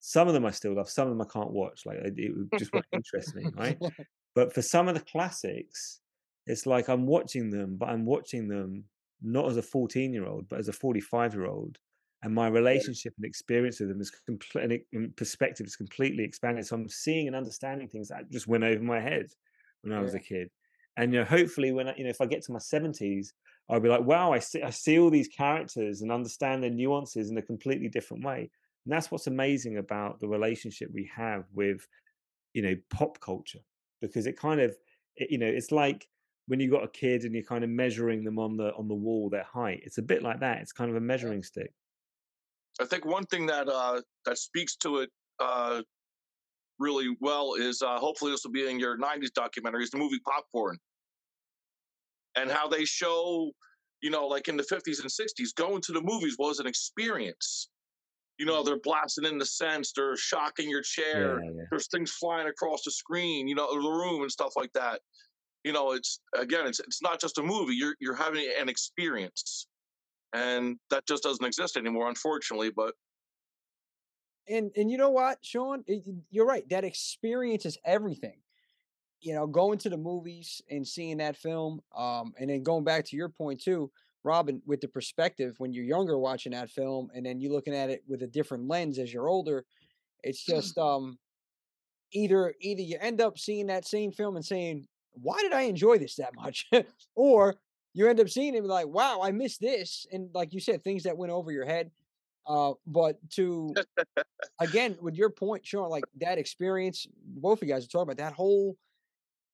[SPEAKER 2] some of them I still love, some of them I can't watch. Like it just won't interest me, right? But for some of the classics, it's like I'm watching them, but I'm watching them not as a 14 year old, but as a 45 year old. And my relationship and experience with them is completely, perspective is completely expanded. So I'm seeing and understanding things that just went over my head when I was a kid. And you know, hopefully, when I, you know, if I get to my seventies, I'll be like, wow, I see, I see all these characters and understand their nuances in a completely different way. And that's what's amazing about the relationship we have with, you know, pop culture, because it kind of, it, you know, it's like when you've got a kid and you're kind of measuring them on the on the wall their height. It's a bit like that. It's kind of a measuring stick.
[SPEAKER 3] I think one thing that uh, that speaks to it uh, really well is uh, hopefully this will be in your '90s documentaries the movie Popcorn and how they show, you know, like in the 50s and 60s, going to the movies was an experience. You know, they're blasting in the sense, they're shocking your chair, yeah, yeah. there's things flying across the screen, you know, the room and stuff like that. You know, it's again, it's it's not just a movie. You're you're having an experience, and that just doesn't exist anymore, unfortunately. But
[SPEAKER 1] and and you know what, Sean, you're right. That experience is everything you know, going to the movies and seeing that film, um, and then going back to your point too, Robin, with the perspective when you're younger watching that film, and then you're looking at it with a different lens as you're older, it's just um, either either you end up seeing that same film and saying, "Why did I enjoy this that much?" or you end up seeing it like, "Wow, I missed this," and like you said, things that went over your head. Uh, but to again, with your point, Sean, like that experience, both of you guys are talking about that whole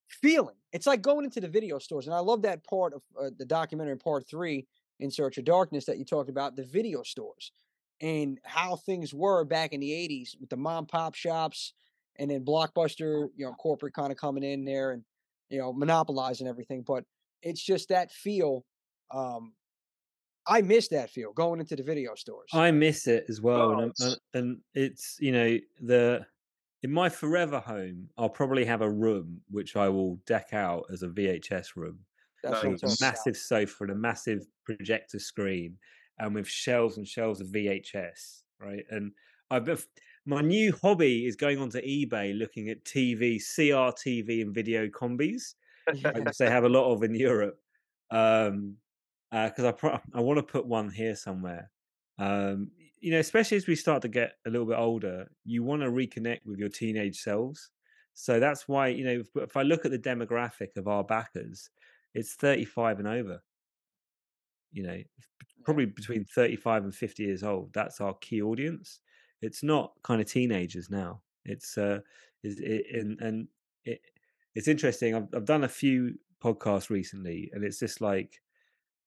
[SPEAKER 1] feeling. It's like going into the video stores, and I love that part of uh, the documentary, part three, in Search of Darkness, that you talked about the video stores and how things were back in the '80s with the mom pop shops, and then Blockbuster, you know, corporate kind of coming in there and you know monopolizing everything. But it's just that feel. Um, I miss that feel going into the video stores.
[SPEAKER 2] I miss it as well, oh, and, uh, and it's you know the in my forever home, I'll probably have a room which I will deck out as a VHS room. That's a massive sofa and a massive projector screen, and with shelves and shelves of VHS. Right, and I've been, my new hobby is going onto eBay looking at TV, CRTV, and video combis, which they have a lot of in Europe. Um, because uh, I pro- I want to put one here somewhere. Um, you know, especially as we start to get a little bit older, you want to reconnect with your teenage selves. So that's why, you know, if, if I look at the demographic of our backers, it's 35 and over. You know, probably between 35 and 50 years old. That's our key audience. It's not kind of teenagers now. It's uh, is it, and and it it's interesting. I've I've done a few podcasts recently, and it's just like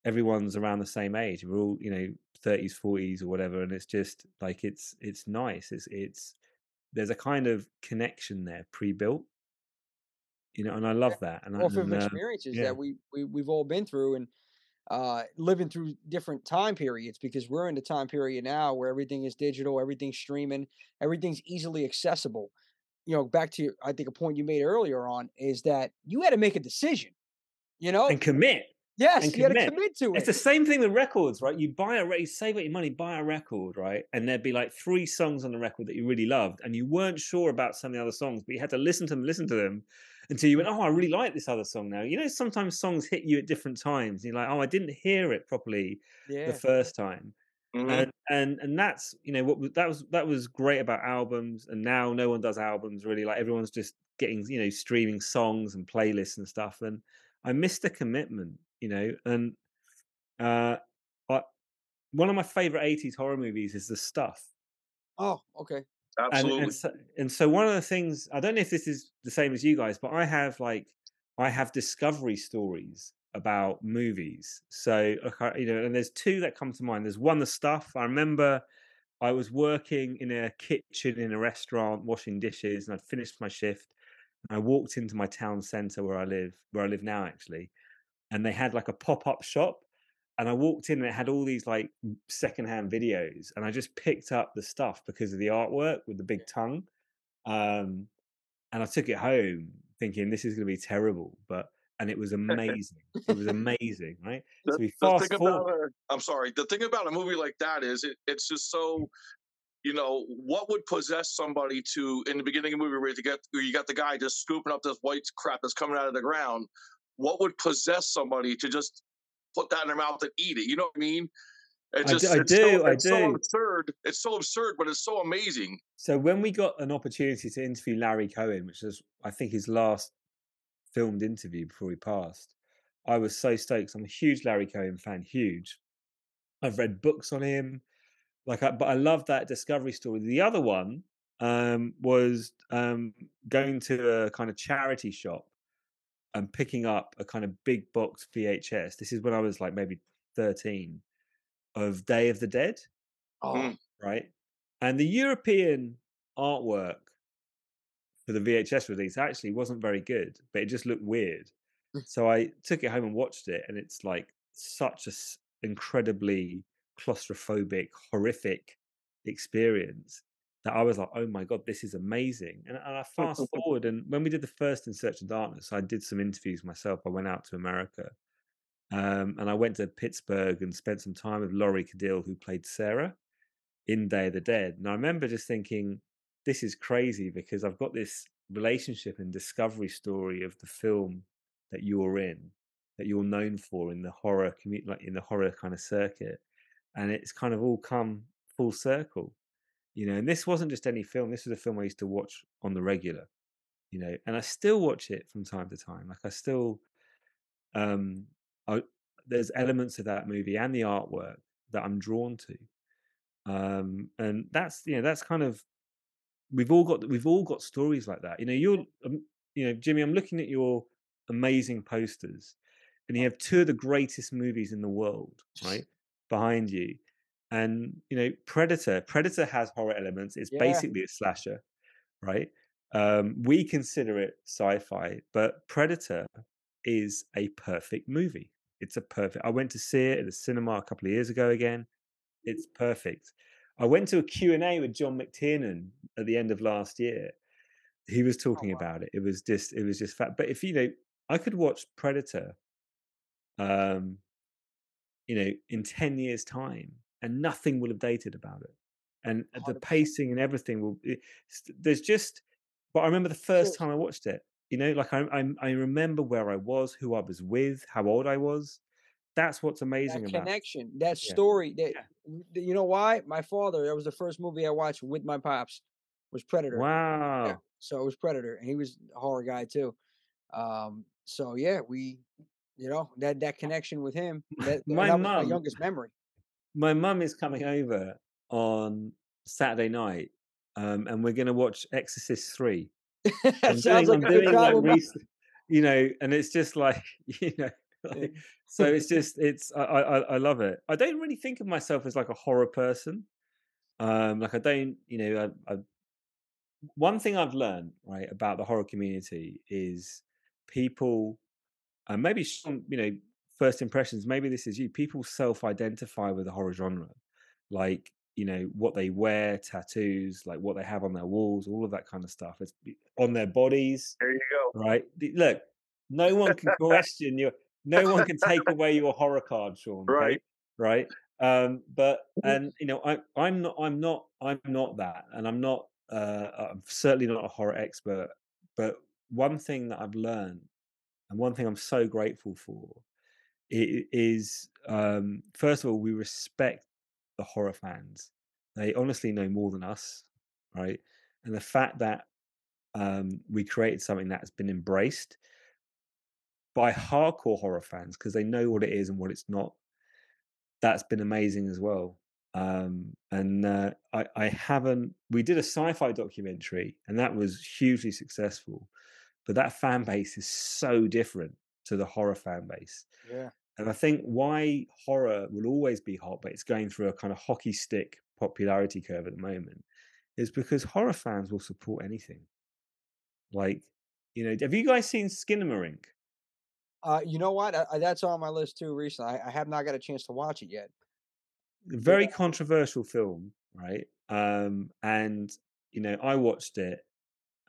[SPEAKER 2] everyone's around the same age. We're all you know 30s, 40s, or whatever, and it's just like it's it's nice. It's it's there's a kind of connection there pre-built you know and i love that and
[SPEAKER 1] off of uh, experiences yeah. that we, we we've all been through and uh, living through different time periods because we're in the time period now where everything is digital everything's streaming everything's easily accessible you know back to i think a point you made earlier on is that you had to make a decision you know
[SPEAKER 2] and commit
[SPEAKER 1] Yes, and you commit. got to commit to
[SPEAKER 2] it. It's the same thing with records, right? You buy a, record, you save up your money, buy a record, right? And there'd be like three songs on the record that you really loved, and you weren't sure about some of the other songs, but you had to listen to them, listen to them, until you went, oh, I really like this other song now. You know, sometimes songs hit you at different times. You're like, oh, I didn't hear it properly yeah. the first time. Mm-hmm. And, and and that's you know what that was that was great about albums and now no one does albums really like everyone's just getting you know streaming songs and playlists and stuff and I missed the commitment you know. And uh, but one of my favorite '80s horror movies is The Stuff.
[SPEAKER 1] Oh, okay.
[SPEAKER 3] Absolutely.
[SPEAKER 2] And, and, so, and so one of the things I don't know if this is the same as you guys, but I have like I have discovery stories about movies. So you know, and there's two that come to mind. There's one, The Stuff. I remember I was working in a kitchen in a restaurant, washing dishes, and I'd finished my shift. And I walked into my town centre where I live, where I live now, actually, and they had like a pop-up shop and I walked in and it had all these like secondhand videos and I just picked up the stuff because of the artwork with the big tongue. Um, and I took it home thinking this is going to be terrible, but and it was amazing. it was amazing, right?
[SPEAKER 3] The, so we fast forward. I'm sorry. The thing about a movie like that is it, it's just so you know, what would possess somebody to in the beginning of the movie where you get where you got the guy just scooping up this white crap that's coming out of the ground what would possess somebody to just put that in their mouth and eat it? You know what I mean?
[SPEAKER 2] It just, I, do, so, I do.
[SPEAKER 3] so absurd. It's so absurd, but it's so amazing.
[SPEAKER 2] So when we got an opportunity to interview Larry Cohen, which was I think his last filmed interview before he passed, I was so stoked. I'm a huge Larry Cohen fan, huge. I've read books on him, like, I, but I love that discovery story. The other one um, was um, going to a kind of charity shop and picking up a kind of big box VHS. This is when I was like maybe 13 of Day of the Dead.
[SPEAKER 1] Oh.
[SPEAKER 2] Right. And the European artwork for the VHS release actually wasn't very good, but it just looked weird. Mm. so I took it home and watched it, and it's like such a s- incredibly claustrophobic, horrific experience that I was like, oh my God, this is amazing. And, and I fast forward, and when we did the first In Search of Darkness, I did some interviews myself. I went out to America um, and I went to Pittsburgh and spent some time with Lori Cardille, who played Sarah in Day of the Dead. And I remember just thinking, this is crazy because I've got this relationship and discovery story of the film that you're in, that you're known for in the horror community, like in the horror kind of circuit. And it's kind of all come full circle you know and this wasn't just any film this was a film i used to watch on the regular you know and i still watch it from time to time like i still um I, there's elements of that movie and the artwork that i'm drawn to um and that's you know that's kind of we've all got we've all got stories like that you know you're um, you know jimmy i'm looking at your amazing posters and you have two of the greatest movies in the world right behind you and you know predator predator has horror elements it's yeah. basically a slasher right? Um we consider it sci-fi but predator is a perfect movie. It's a perfect i went to see it at the cinema a couple of years ago again. It's perfect. I went to a q&a with john mctiernan at the end of last year. He was oh, talking oh, wow. about it. It was just it was just fat but if you know i could watch predator um you know in 10 years time and nothing will have dated about it and 100%. the pacing and everything will it, there's just but i remember the first time i watched it you know like I, I, I remember where i was who i was with how old i was that's what's amazing
[SPEAKER 1] that
[SPEAKER 2] about
[SPEAKER 1] connection that yeah. story that yeah. you know why my father that was the first movie i watched with my pops was predator
[SPEAKER 2] wow yeah.
[SPEAKER 1] so it was predator and he was a horror guy too um so yeah we you know that that connection with him that,
[SPEAKER 2] my
[SPEAKER 1] that
[SPEAKER 2] mom,
[SPEAKER 1] my youngest memory
[SPEAKER 2] my mum is coming over on Saturday night, um, and we're going to watch Exorcist Three.
[SPEAKER 1] Sounds like
[SPEAKER 2] I'm
[SPEAKER 1] a good
[SPEAKER 2] doing like you know, and it's just like you know, like, so it's just it's I, I I love it. I don't really think of myself as like a horror person. Um, like I don't, you know, I, I one thing I've learned right about the horror community is people, and maybe some, you know, first impressions. Maybe this is you. People self-identify with the horror genre, like you know what they wear, tattoos, like what they have on their walls, all of that kind of stuff. It's on their bodies,
[SPEAKER 3] There you go.
[SPEAKER 2] right? Look, no one can question your, no one can take away your horror card, Sean.
[SPEAKER 3] Right.
[SPEAKER 2] right. Um, but and you know, I, I'm not, I'm not, I'm not that, and I'm not, uh, I'm certainly not a horror expert. But one thing that I've learned, and one thing I'm so grateful for, i- is um, first of all, we respect the horror fans. They honestly know more than us, right? And the fact that um, we created something that's been embraced by hardcore horror fans because they know what it is and what it's not. That's been amazing as well. Um, and uh, I, I haven't. We did a sci-fi documentary, and that was hugely successful. But that fan base is so different to the horror fan base.
[SPEAKER 1] Yeah.
[SPEAKER 2] And I think why horror will always be hot, but it's going through a kind of hockey stick popularity curve at the moment, is because horror fans will support anything. Like, you know, have you guys seen Skinamarink?
[SPEAKER 1] Uh, you know what? I, that's on my list too. Recently, I, I have not got a chance to watch it yet.
[SPEAKER 2] Very controversial film, right? Um, and you know, I watched it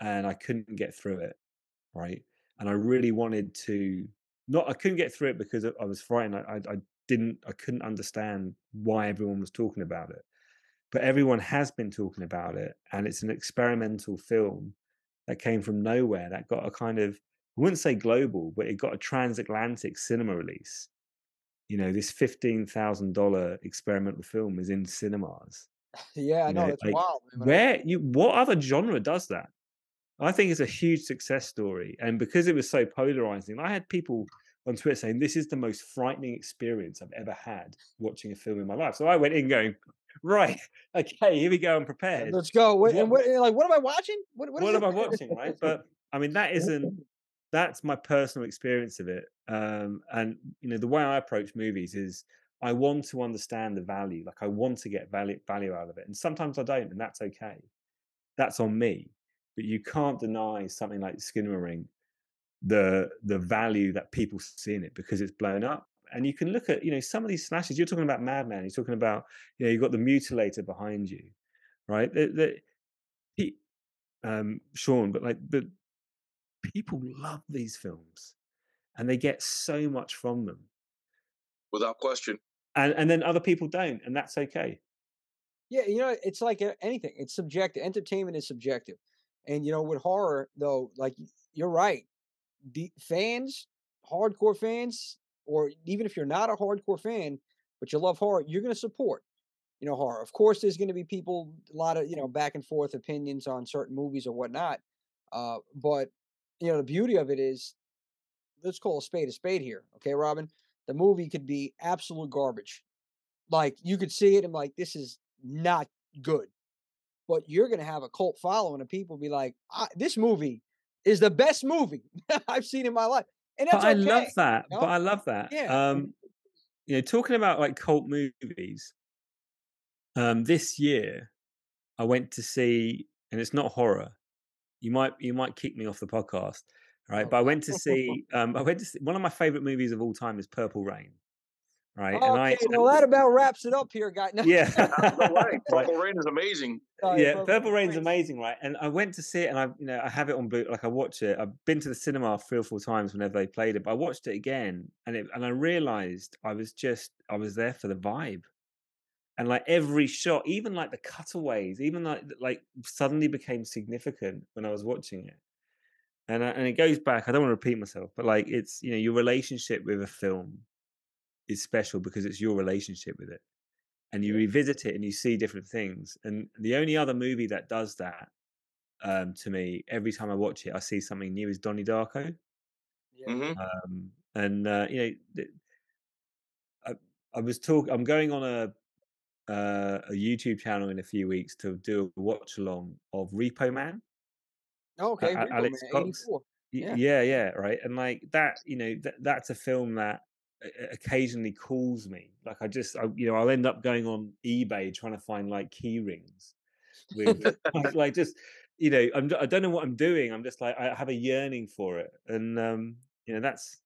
[SPEAKER 2] and I couldn't get through it, right? And I really wanted to not I couldn't get through it because I was frightened. I, I, I didn't I couldn't understand why everyone was talking about it. But everyone has been talking about it, and it's an experimental film that came from nowhere that got a kind of I wouldn't say global, but it got a transatlantic cinema release. You know, this fifteen thousand dollar experimental film is in cinemas.
[SPEAKER 1] Yeah, I
[SPEAKER 2] You
[SPEAKER 1] know
[SPEAKER 2] know,
[SPEAKER 1] it's
[SPEAKER 2] like,
[SPEAKER 1] wild. man, when I-
[SPEAKER 2] Where you what other genre does that? I think it's a huge success story. And because it was so polarizing, I had people on Twitter saying this is the most frightening experience I've ever had watching a film in my life. So I went in going, right, okay, here we go, I'm prepared.
[SPEAKER 1] Let's go. What, and
[SPEAKER 2] What-
[SPEAKER 1] what, like, what am I watching? What,
[SPEAKER 2] What, am? I watching, right? But I mean, that isn't that's my personal experience of it. Um, and you know, the way I approach movies is I want to understand the value. Like I want to get value value out of it. And sometimes I don't, and that's okay. That's on me. But you can't deny something like Skinamarink the the value that people see in it because it's blown up. And you can look at, you know, some of these slashes. You're talking about Madman. You're talking about, you know, you've got the mutilator behind you, right? The, the, he, um, Sean, but like the people love these films, and they get so much from them,
[SPEAKER 3] Without question.
[SPEAKER 2] and and then other people don't, and that's okay.
[SPEAKER 1] Yeah, you know, it's like uh, anything. It's subjective. Entertainment is subjective, and you know, with horror though, like you're right. The fans, hardcore fans, or even if you're not a hardcore fan, but you love horror, you're going to support, you know, horror. Of course, there's going to be people, a lot of you know, back and forth opinions on certain movies or whatnot. Uh, but you know, the beauty of it is, let's call a spade a spade here, okay, Robin. The movie could be absolute garbage. Like you could see it and like this is not good. But you're gonna have a cult following, and people be like, I, "This movie is the best movie I've seen in my life," and that's
[SPEAKER 2] but I
[SPEAKER 1] okay.
[SPEAKER 2] love that.
[SPEAKER 1] you know?
[SPEAKER 2] But I love that.
[SPEAKER 1] Yeah.
[SPEAKER 2] Um, you know, talking about like cult movies. Um, this year, I went to see, and it's not horror. You might you might kick me off the podcast, right?
[SPEAKER 1] Oh.
[SPEAKER 2] But I went to see. Um, I went to see one of my favorite movies of all time is Purple Rain, right?
[SPEAKER 1] Okay,
[SPEAKER 2] and I
[SPEAKER 1] well that about wraps it up here, guy. No,
[SPEAKER 2] yeah, right.
[SPEAKER 3] Purple Rain is amazing.
[SPEAKER 1] sorry,
[SPEAKER 2] yeah,
[SPEAKER 1] Purple
[SPEAKER 2] Purple Rain's
[SPEAKER 1] Rain's-
[SPEAKER 2] amazing, right? And I went to see it, and I, you know, I have it on boot. Like I watch it. I've been to the cinema three or four times whenever they played it, but I watched it again, and it, and I realized I was just, I was there for the vibe, and like every shot, even like the cutaways, even like like suddenly became significant when I was watching it. And I, and it goes back. I don't want to repeat myself, but like it's you know your relationship with a film is special because it's your relationship with it and you revisit it and you see different things. And the only other movie that does that um, to me every time I watch it, I see something new is Donnie Darko.
[SPEAKER 1] Yeah.
[SPEAKER 3] hmm
[SPEAKER 2] Um, and uh, you know, th- I, I was talking. I'm going on a uh, a YouTube channel in a few weeks to do a watch along of Repo Man.
[SPEAKER 1] Oh, okay,
[SPEAKER 2] A-
[SPEAKER 1] Repo
[SPEAKER 2] Alex
[SPEAKER 1] Man,
[SPEAKER 2] Cox.
[SPEAKER 1] Yeah.
[SPEAKER 2] Yeah, yeah, right. And like that, you know, th- that's a film that o- o- occasionally calls me. Like I just, I, you know, I'll end up going on eBay trying to find like key rings with, like, just, you know, I'm, I don't know what I'm doing. I'm just like, I have a yearning for it, and um, you know, that's.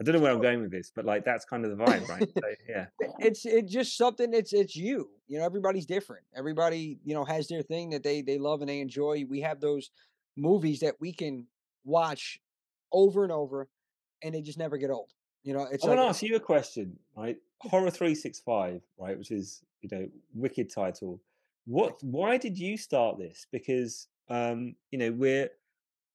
[SPEAKER 2] I don't know where I'm going with this, but like that's kind of the vibe, right? So, yeah,
[SPEAKER 1] it's it's just something it's it's you you know everybody's different everybody you know has their thing that they they love and they enjoy we have those movies that we can watch over and over and they just never get old you know it's
[SPEAKER 2] I want
[SPEAKER 1] like
[SPEAKER 2] to ask you a question, right? Horror three six five, right? Which is you know wicked title. What? Why did you start this? Because um, you know we're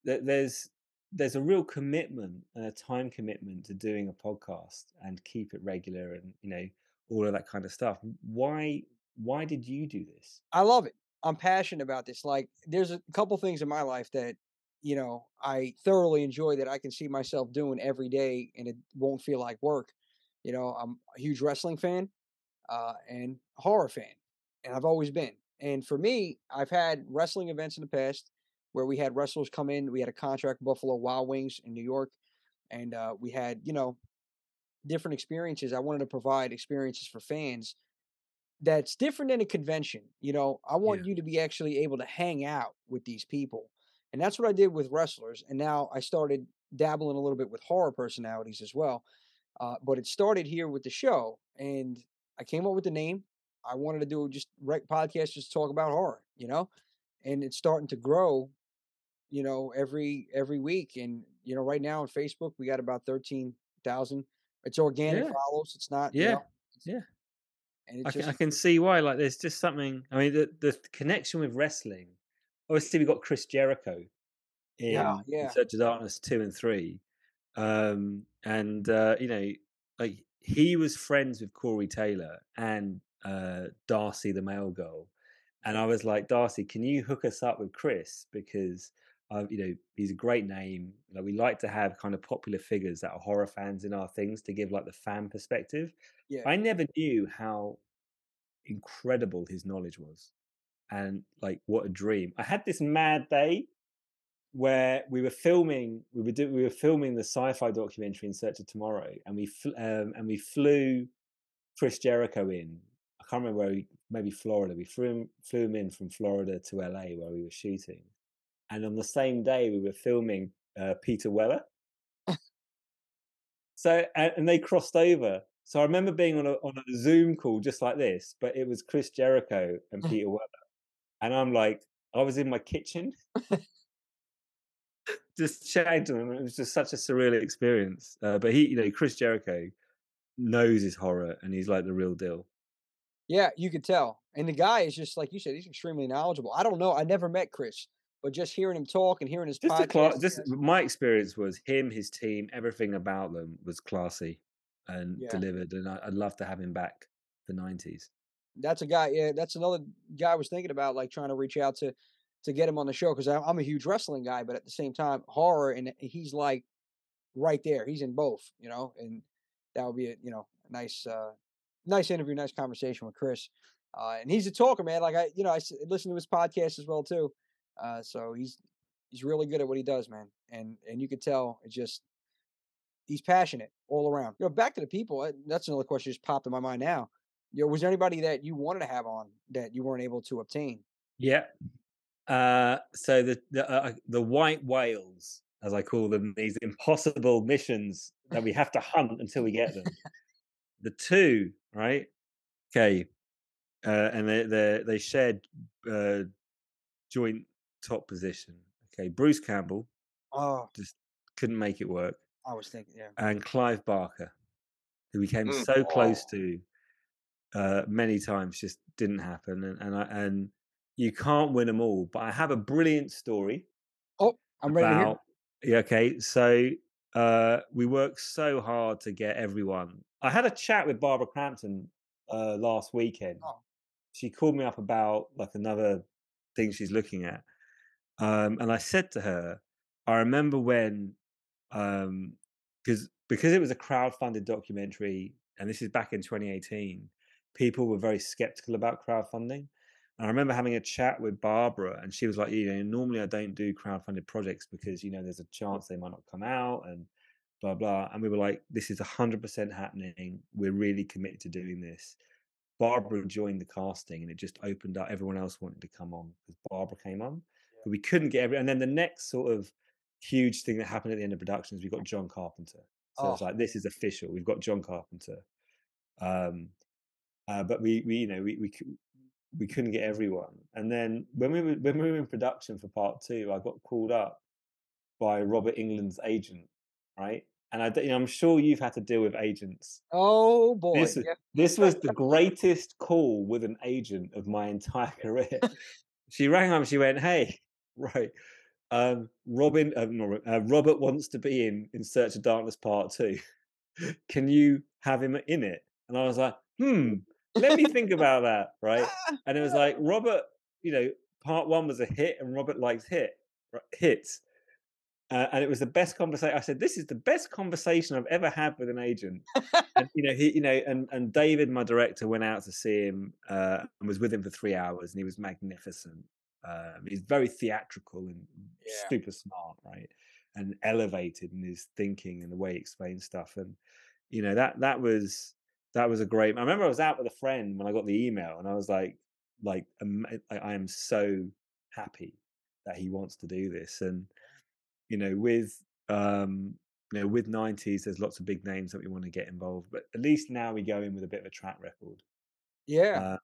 [SPEAKER 2] there's there's a real commitment and a time commitment to doing a podcast and keep it regular and you know all of that kind of stuff. Why why did you do this?
[SPEAKER 1] i love it i'm passionate about this like there's a couple things in my life that you know i thoroughly enjoy that i can see myself doing every day and it won't feel like work you know i'm a huge wrestling fan uh, and horror fan, and I've always been. And for me, I've had wrestling events in the past where we had wrestlers come in. We had a contract Buffalo Wild Wings in New York, and uh, we had you know different experiences. I wanted to provide experiences for fans that's different than a convention. You know, I want you to be actually able to hang out with these people, and that's what I did with wrestlers. And now I started dabbling a little bit with horror personalities as well. Uh, but it started here with the show, and I came up with the name. I wanted to do just rec podcast, just talk about horror, you know, and it's starting to grow, you know, every every week. And you know, right now on Facebook, we got about thirteen thousand. It's organic
[SPEAKER 2] Yeah.
[SPEAKER 1] follows. It's not, you
[SPEAKER 2] Yeah,
[SPEAKER 1] know,
[SPEAKER 2] yeah.
[SPEAKER 1] and
[SPEAKER 2] I
[SPEAKER 1] it's
[SPEAKER 2] can, I can see why. Like, there's just something. I mean, the the connection with wrestling. Obviously, we got Chris Jericho in,
[SPEAKER 1] Yeah, yeah.
[SPEAKER 2] Search of Darkness two and three, um, and uh, you know, like he was friends with Corey Taylor and uh, Darcy, the Mail girl, and I was like, Darcy, can you hook us up with Chris because. Uh, you know, he's a great name. Like we like to have kind of popular figures that are horror fans in our things to give like the fan perspective.
[SPEAKER 1] yeah.
[SPEAKER 2] I never knew how incredible his knowledge was and like what a dream. I had this mad day where we were filming we were do, we were filming the sci-fi documentary in search of tomorrow and we fl- um, and we flew Chris Jericho in. I can't remember where we maybe Florida. We flew him, flew him in from Florida to LA where we were shooting. And on the same day we were filming uh, Peter Weller. So and, and they crossed over. So I remember being on a on a Zoom call just like this, but it was Chris Jericho and Peter Weller, and I'm like, I was in my kitchen, just chatting to them. It was just such a surreal experience. Uh, but he, you know, Chris Jericho knows his horror, and he's like the real deal.
[SPEAKER 1] Yeah, you could tell. And the guy is just like you said, he's extremely knowledgeable. I don't know. I never met Chris, but just hearing him talk and hearing his
[SPEAKER 2] Just, the
[SPEAKER 1] podcast,
[SPEAKER 2] cla- just my experience was him, his team, everything about them was classy and
[SPEAKER 1] Yeah.
[SPEAKER 2] delivered, and I, I'd love to have him back for '90s.
[SPEAKER 1] That's a guy. Yeah, that's another guy I was thinking about, like trying to reach out to to get him on the show because I'm a huge wrestling guy, but at the same time, horror, and he's like right there. He's in both, you know, and that would be a you know nice uh nice interview, nice conversation with Chris. Uh, and he's a talker, man. Like I, you know, I listen to his podcast as well too. Uh, so he's he's really good at what he does, man. And and you could tell it just he's passionate all around. You know, back to the people. That's another question just popped in my mind now. You know, was there anybody that you wanted to have on that you weren't able to obtain?
[SPEAKER 2] Yeah. Uh, so the the, uh, the white whales, as I call them, these impossible missions that we have to hunt until we get them. the two, right? Okay, uh, and they they they shared uh, joint top position. Okay, Bruce Campbell
[SPEAKER 1] Oh,
[SPEAKER 2] just couldn't make it work,
[SPEAKER 1] I was thinking, yeah.
[SPEAKER 2] and Clive Barker, who we came
[SPEAKER 3] Mm.
[SPEAKER 2] so close
[SPEAKER 3] Oh.
[SPEAKER 2] to uh, many times, just didn't happen. And and I, and you can't win them all. But I have a brilliant story Oh,
[SPEAKER 1] I'm ready to
[SPEAKER 2] yeah okay so uh we worked so hard to get everyone i had a chat with barbara crampton uh last weekend
[SPEAKER 1] Oh.
[SPEAKER 2] she called me up about like another thing she's looking at um and i said to her i remember when um because because it was a crowd funded documentary and this is back in 2018 people were very skeptical about crowdfunding. And I remember having a chat with Barbara, and she was like, you know, normally I don't do crowdfunded projects because you know there's a chance they might not come out and blah blah. And we were like, this is hundred percent happening. We're really committed to doing this. Barbara joined the casting, and it just opened up. Everyone else wanted to come on because Barbara came on, yeah. but we couldn't get every. And then the next sort of huge thing that happened at the end of production is we got John Carpenter. So oh. it's like this is official. We've got John Carpenter. Um, uh, but we, we, you know, we, we we couldn't get everyone. And then when we were when we were in production for part two, I got called up by Robert Englund's agent, right? And I, you know, I'm sure you've had to deal with agents.
[SPEAKER 1] Oh boy!
[SPEAKER 2] This, yeah. this was the greatest call with an agent of my entire career. she rang up. She went, "Hey, right, um, Robin, uh, uh, Robert wants to be in in Search of Darkness Part Two. Can you have him in it?" And I was like, "Hmm, let me think about that." Right? And it was like Robert, you know, Part One was a hit, and Robert likes hit hits. Uh, and it was the best conversation. I said, "This is the best conversation I've ever had with an agent." and, you know, he, you know, and and David, my director, went out to see him uh, and was with him for three hours, and he was magnificent. Um, he's very theatrical and yeah. super smart, right? And elevated in his thinking and the way he explains stuff. And you know that that was that was a great. I remember I was out with a friend when I got the email, and I was like, like I am so happy that he wants to do this. And you know, with um, you know, with nineties, there's lots of big names that we want to get involved, but at least now we go in with a bit of a track record.
[SPEAKER 1] Yeah. Uh,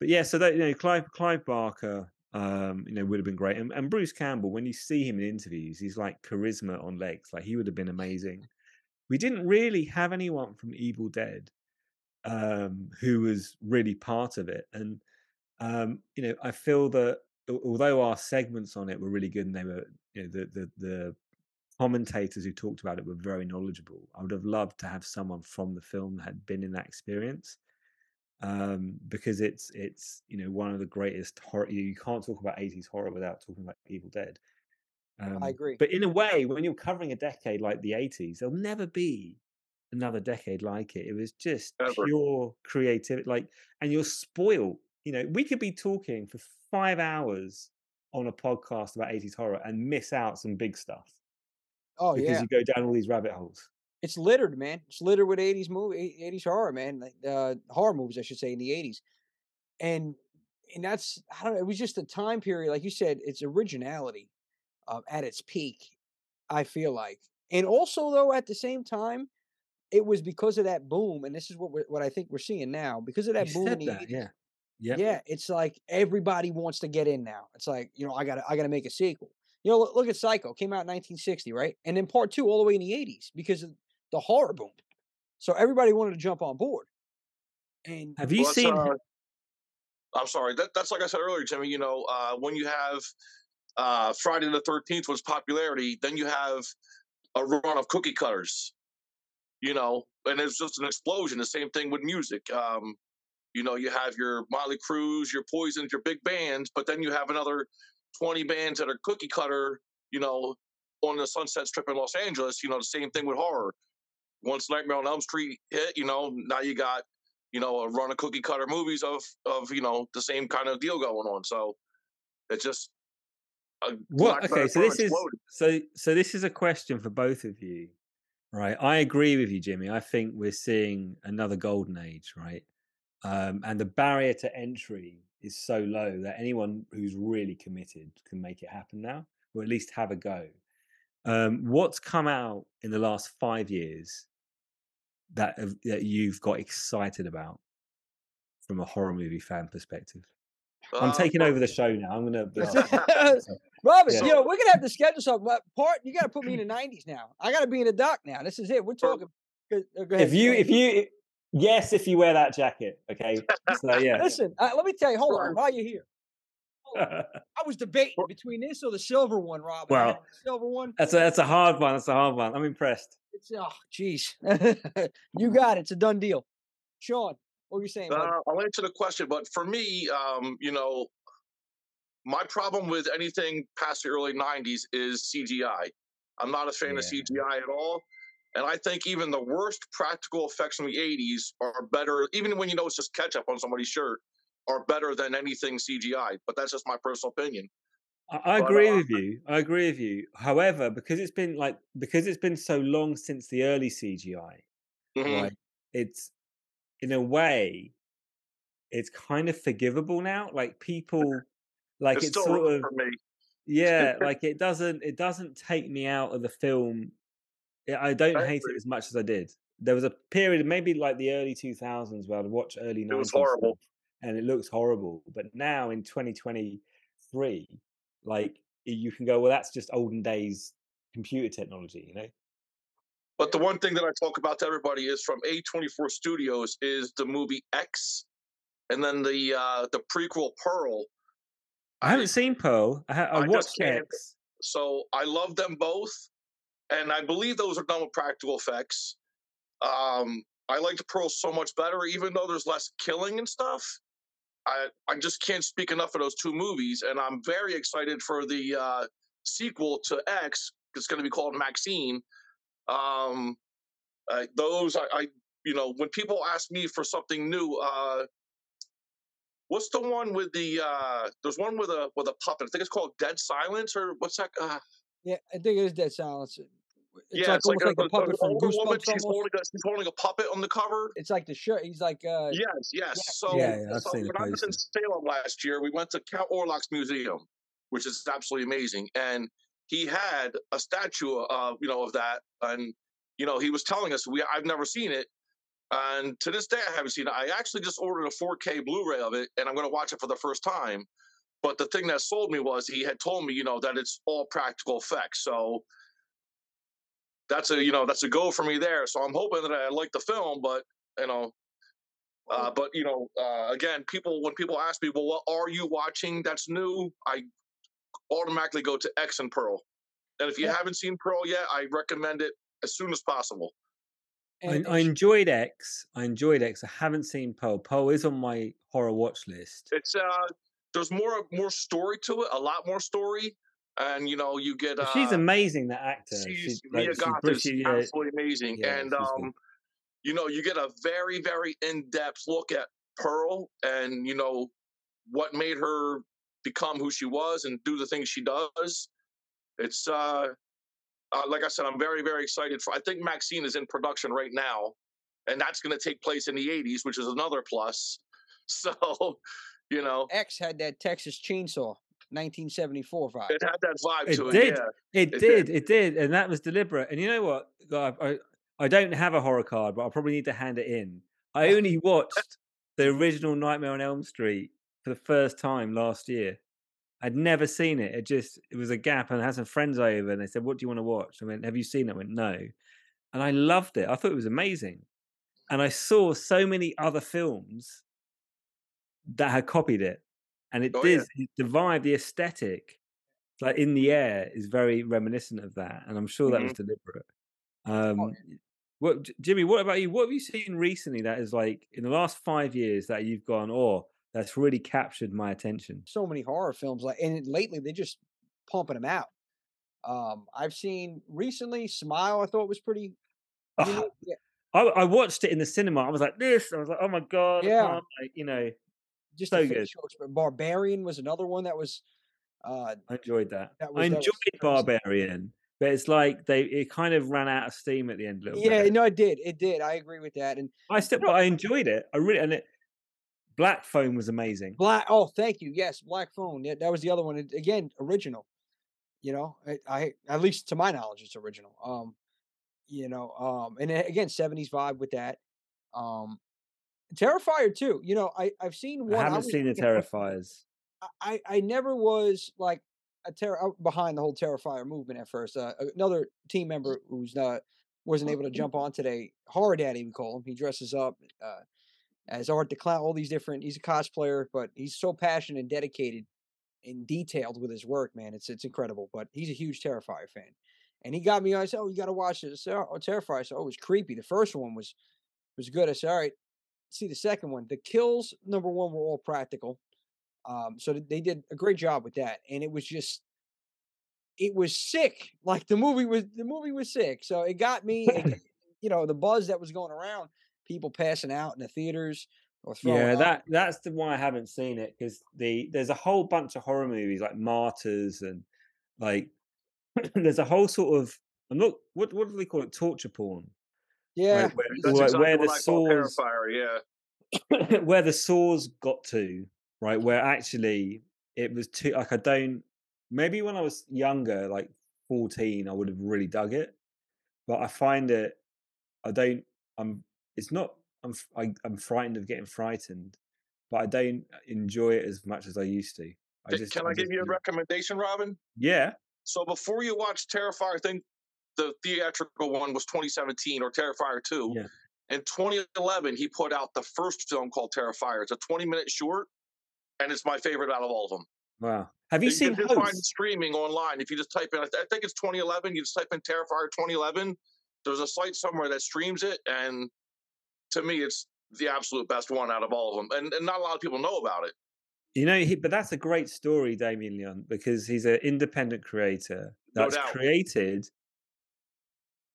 [SPEAKER 2] but yeah, so that you know, Clive Clive Barker, um, you know, would have been great. And, and, Bruce Campbell, when you see him in interviews, he's like charisma on legs. Like he would have been amazing. We didn't really have anyone from Evil Dead um, who was really part of it. And um, you know, I feel that although our segments on it were really good and they were, you know, the the the commentators who talked about it were very knowledgeable. I would have loved to have someone from the film that had been in that experience um, because it's it's you know one of the greatest horror. You can't talk about 80s horror without talking about Evil Dead.
[SPEAKER 1] Um, I agree.
[SPEAKER 2] But in a way, when you're covering a decade like the 80s, there'll never be another decade like it. It was just Ever. pure creativity. Like, and you're spoiled. You know, we could be talking for five hours on a podcast about 80s horror and miss out some big stuff.
[SPEAKER 1] Oh
[SPEAKER 2] because
[SPEAKER 1] yeah, because
[SPEAKER 2] you go down all these rabbit holes
[SPEAKER 1] it's littered, man. It's littered with '80s movie, '80s horror, man. Like uh, horror movies, I should say, in the '80s, and and that's I don't know. It was just a time period, like you said, it's originality uh, at its peak. I feel like, and also though, at the same time, it was because of that boom, and this is what what I think we're seeing now. Because of that
[SPEAKER 2] you
[SPEAKER 1] boom, in
[SPEAKER 2] the that, 80s, yeah,
[SPEAKER 1] yep. yeah, it's like everybody wants to get in now. It's like you know, I gotta I gotta make a sequel. You know, look, look at Psycho, came out in 1960, right? And then part two all the way in the 80s because of the horror boom. So everybody wanted to jump on board. And
[SPEAKER 2] have you well, seen? Uh,
[SPEAKER 3] I'm sorry. That, that's like I said earlier, Jimmy. You know, uh, when you have uh, Friday the 13th was popularity, then you have a run of cookie cutters. You know, and it's just an explosion. The same thing with music. Um, you know, you have your Motley Crues, your Poisons, your big bands, but then you have another 20 bands that are cookie cutter. You know, on the Sunset Strip in Los Angeles. You know, the same thing with horror once Nightmare on Elm Street hit, you know, now you got, you know, a run of cookie cutter movies of of you know the same kind of deal going on. So it's just
[SPEAKER 2] what okay. So this exploded. is so so this is a question for both of you, right? I agree with you, Jimmy. I think we're seeing another golden age, right? Um, and the barrier to entry is so low that anyone who's really committed can make it happen now, or at least have a go. Um, what's come out in the last five years that that you've got excited about from a horror movie fan perspective? I'm uh, taking over the show now. I'm gonna.
[SPEAKER 1] Robin, yeah. you know we're gonna have to schedule something. But part you got to put me in the '90s now. I got to be in the dock now. This is it. We're talking.
[SPEAKER 2] Uh, if you, if you, yes, if you wear that jacket, okay. So yeah.
[SPEAKER 1] Listen, uh, let me tell you. Hold on, while you're here, I was debating between this or the silver one, Rob.
[SPEAKER 2] Well,
[SPEAKER 1] silver one.
[SPEAKER 2] That's a that's a hard one. That's a hard one. I'm impressed.
[SPEAKER 1] It's oh, jeez, you got it. It's a done deal. Sean, what were you saying?
[SPEAKER 3] Uh, I'll answer the question, but for me, um, you know, my problem with anything past the early '90s is CGI. I'm not a fan yeah. of CGI at all. And I think even the worst practical effects from the 80s are better, even when you know it's just ketchup on somebody's shirt, are better than anything CGI. But that's just my personal opinion.
[SPEAKER 2] I, agree with you. I agree with you. However, because it's been like because it's been so long since the early CGI,
[SPEAKER 3] Mhm.
[SPEAKER 2] right? It's in a way, it's kind of forgivable now. Like people, like
[SPEAKER 3] It's
[SPEAKER 2] it's sort of yeah, like it doesn't it doesn't take me out of the film. I I don't
[SPEAKER 3] I
[SPEAKER 2] hate it as much as I did. There was a period, maybe like the early two thousands, where I'd watch early
[SPEAKER 3] It was horrible.
[SPEAKER 2] and it looks horrible. But now in twenty twenty three, like you can go, well, that's just olden days computer technology, you know.
[SPEAKER 3] But the one thing that I talk about to everybody is from A24 Studios is the movie X, and then the uh, the prequel Pearl.
[SPEAKER 2] I haven't seen Pearl. I, ha- I
[SPEAKER 3] I just
[SPEAKER 2] watched X.
[SPEAKER 3] So I love them both, and I believe those are done with practical effects. Um, I liked Pearl so much better, even though there's less killing and stuff. I I just can't speak enough of those two movies, and I'm very excited for the uh, sequel to X. It's going to be called Maxine. Um, uh, those I, I you know when people ask me for something new, uh, what's the one with the uh, there's one with a with a puppet. I think it's called Dead Silence or what's that? Uh,
[SPEAKER 1] Yeah, I think it is Dead Silence. It's
[SPEAKER 3] yeah,
[SPEAKER 1] like
[SPEAKER 3] it's like,
[SPEAKER 1] like,
[SPEAKER 3] a,
[SPEAKER 1] the puppet
[SPEAKER 3] an
[SPEAKER 1] from
[SPEAKER 3] older woman.
[SPEAKER 1] Goosebumps.
[SPEAKER 3] She's holding, a, she's holding a puppet on the cover.
[SPEAKER 1] It's like the shirt. He's like, uh,
[SPEAKER 3] Yes, yes.
[SPEAKER 1] Yeah.
[SPEAKER 3] So,
[SPEAKER 2] Yeah, yeah,
[SPEAKER 3] so when I was in. Salem last year, we went to Count Orlok's museum, which is absolutely amazing, and he had a statue of you know of that, and you know he was telling us we I've never seen it, and to this day I haven't seen it. I actually just ordered a 4K Blu-ray of it, and I'm going to watch it for the first time. But the thing that sold me was he had told me, you know, that it's all practical effects. So that's a you know that's a go for me there. So I'm hoping that I like the film, but you know, uh, but you know, uh, again, people when people ask me, well, what are you watching that's new? I automatically go to X and Pearl. And if you
[SPEAKER 1] Yeah.
[SPEAKER 3] haven't seen Pearl yet, I recommend it as soon as possible.
[SPEAKER 2] I,
[SPEAKER 1] and,
[SPEAKER 2] I enjoyed X. I enjoyed X. I haven't seen Pearl. Pearl is on my horror watch list.
[SPEAKER 3] It's uh, there's more more story to it, a lot more story, and you know, you get. Uh,
[SPEAKER 2] she's amazing, that actor.
[SPEAKER 3] She's,
[SPEAKER 2] She's,
[SPEAKER 3] Mia
[SPEAKER 2] like, she's
[SPEAKER 3] Goth
[SPEAKER 2] British,
[SPEAKER 3] is
[SPEAKER 2] yeah,
[SPEAKER 3] absolutely amazing,
[SPEAKER 2] yeah,
[SPEAKER 3] and
[SPEAKER 2] she's good.
[SPEAKER 3] um, you know, you get a very very in depth look at Pearl, and you know what made her become who she was and do the things she does. It's uh, uh like I said, I'm very very excited for. I think Maxine is in production right now, and that's going to take place in the '80s, which is another plus. So, you know,
[SPEAKER 1] X had that Texas Chainsaw 1974 vibe.
[SPEAKER 3] it had that vibe
[SPEAKER 2] It
[SPEAKER 3] to it.
[SPEAKER 2] did.
[SPEAKER 3] Yeah.
[SPEAKER 2] It,
[SPEAKER 3] It
[SPEAKER 2] did,
[SPEAKER 3] did.
[SPEAKER 2] it did, and that was deliberate. And you know what? God, I, I don't have a horror card, but I probably need to hand it in. I only watched the original Nightmare on Elm Street for the first time last year. I'd never seen it. It just it was a gap, and I had some friends over, and they said, "What do you want to watch?" I went, "Have you seen it?" I went, "No," and I loved it. I thought it was amazing, and I saw so many other films that had copied it, and it
[SPEAKER 3] Oh,
[SPEAKER 2] did.
[SPEAKER 3] yeah.
[SPEAKER 2] The vibe, the aesthetic, like in the air, is very reminiscent of that, and I'm sure that was deliberate. Um, what, Jimmy? What about you? What have you seen recently that is like in the last five years that you've gone, oh, that's really captured my attention?
[SPEAKER 1] so many horror films like and lately they're just pumping them out um i've seen recently smile i thought was pretty
[SPEAKER 2] Oh,
[SPEAKER 1] yeah,
[SPEAKER 2] I, I watched it in the cinema. I was like this. I was like, oh my god, I
[SPEAKER 1] Yeah.
[SPEAKER 2] can't, like, you know,
[SPEAKER 1] just
[SPEAKER 2] so good.
[SPEAKER 1] exp- barbarian was another one that was uh
[SPEAKER 2] I enjoyed that.
[SPEAKER 1] That
[SPEAKER 2] I
[SPEAKER 1] was- that was
[SPEAKER 2] enjoyed. Barbarian, but it's like they it kind of ran out of steam at the end a little
[SPEAKER 1] yeah
[SPEAKER 2] bit.
[SPEAKER 1] no it did it did i agree with that and
[SPEAKER 2] I still, but I enjoyed it. I really and it. Black Phone was amazing.
[SPEAKER 1] black oh thank you yes black phone yeah, that was the other one It- again original you know I, I at least to my knowledge it's original um you know um and again 70s vibe with that um terrifier too you know i i've seen one
[SPEAKER 2] I haven't
[SPEAKER 1] was
[SPEAKER 2] seen the Terrifiers.
[SPEAKER 1] I, I never was like a terror behind the whole Terrifier movement at first. Uh, another team member who's not wasn't able to jump on today, Horror Daddy we call him. He dresses up uh, as Art the Clown, all these different. He's a cosplayer, but he's so passionate and dedicated and detailed with his work, man. It's it's incredible. But he's a huge Terrifier fan, and he got me. I said, "Oh, you got to watch this." I said, Oh, Terrifier. I said, "Oh, it was creepy." The first one was was good. I said, "All right." See the second one. The kills, number one, were all practical. Um, so they did a great job with that, and it was just it was sick. Like the movie was the movie was sick. So it got me. It, you know the buzz that was going around, people passing out in the theaters or throwing.
[SPEAKER 2] Yeah,
[SPEAKER 1] up.
[SPEAKER 2] that that's the why I haven't seen it because the there's a whole bunch of horror movies like Martyrs and like there's a whole sort of I'm not what what do they call it torture porn
[SPEAKER 1] yeah.
[SPEAKER 2] right, where, where,
[SPEAKER 3] exactly
[SPEAKER 2] where the saws
[SPEAKER 3] Yeah.
[SPEAKER 2] where the saws got to right where actually it was too like I don't maybe when I was younger like 14 I would have really dug it but I find it I don't I'm it's not I'm I, I'm frightened of getting frightened but I don't enjoy it as much as I used to I
[SPEAKER 3] Can-
[SPEAKER 2] just
[SPEAKER 3] Can I, give
[SPEAKER 2] just
[SPEAKER 3] you a recommendation, Robin?
[SPEAKER 2] yeah
[SPEAKER 3] So before you watch Terrifier, I think the theatrical one was 2017 or Terrifier 2.
[SPEAKER 2] Yeah.
[SPEAKER 3] In 2011, he put out the first film called Terrifier. It's a 20 minute short, and it's my favorite out of all of them.
[SPEAKER 2] wow have you seen
[SPEAKER 3] you can find streaming online. If you just type in, I I think it's 2011, you just type in Terrifier 2011. There's a site somewhere that streams it, and to me, it's the absolute best one out of all of them. And, and not a lot of people know about it.
[SPEAKER 2] You know, he, but that's a great story, Damien Leone, because he's an independent creator that's
[SPEAKER 3] doubt.
[SPEAKER 2] created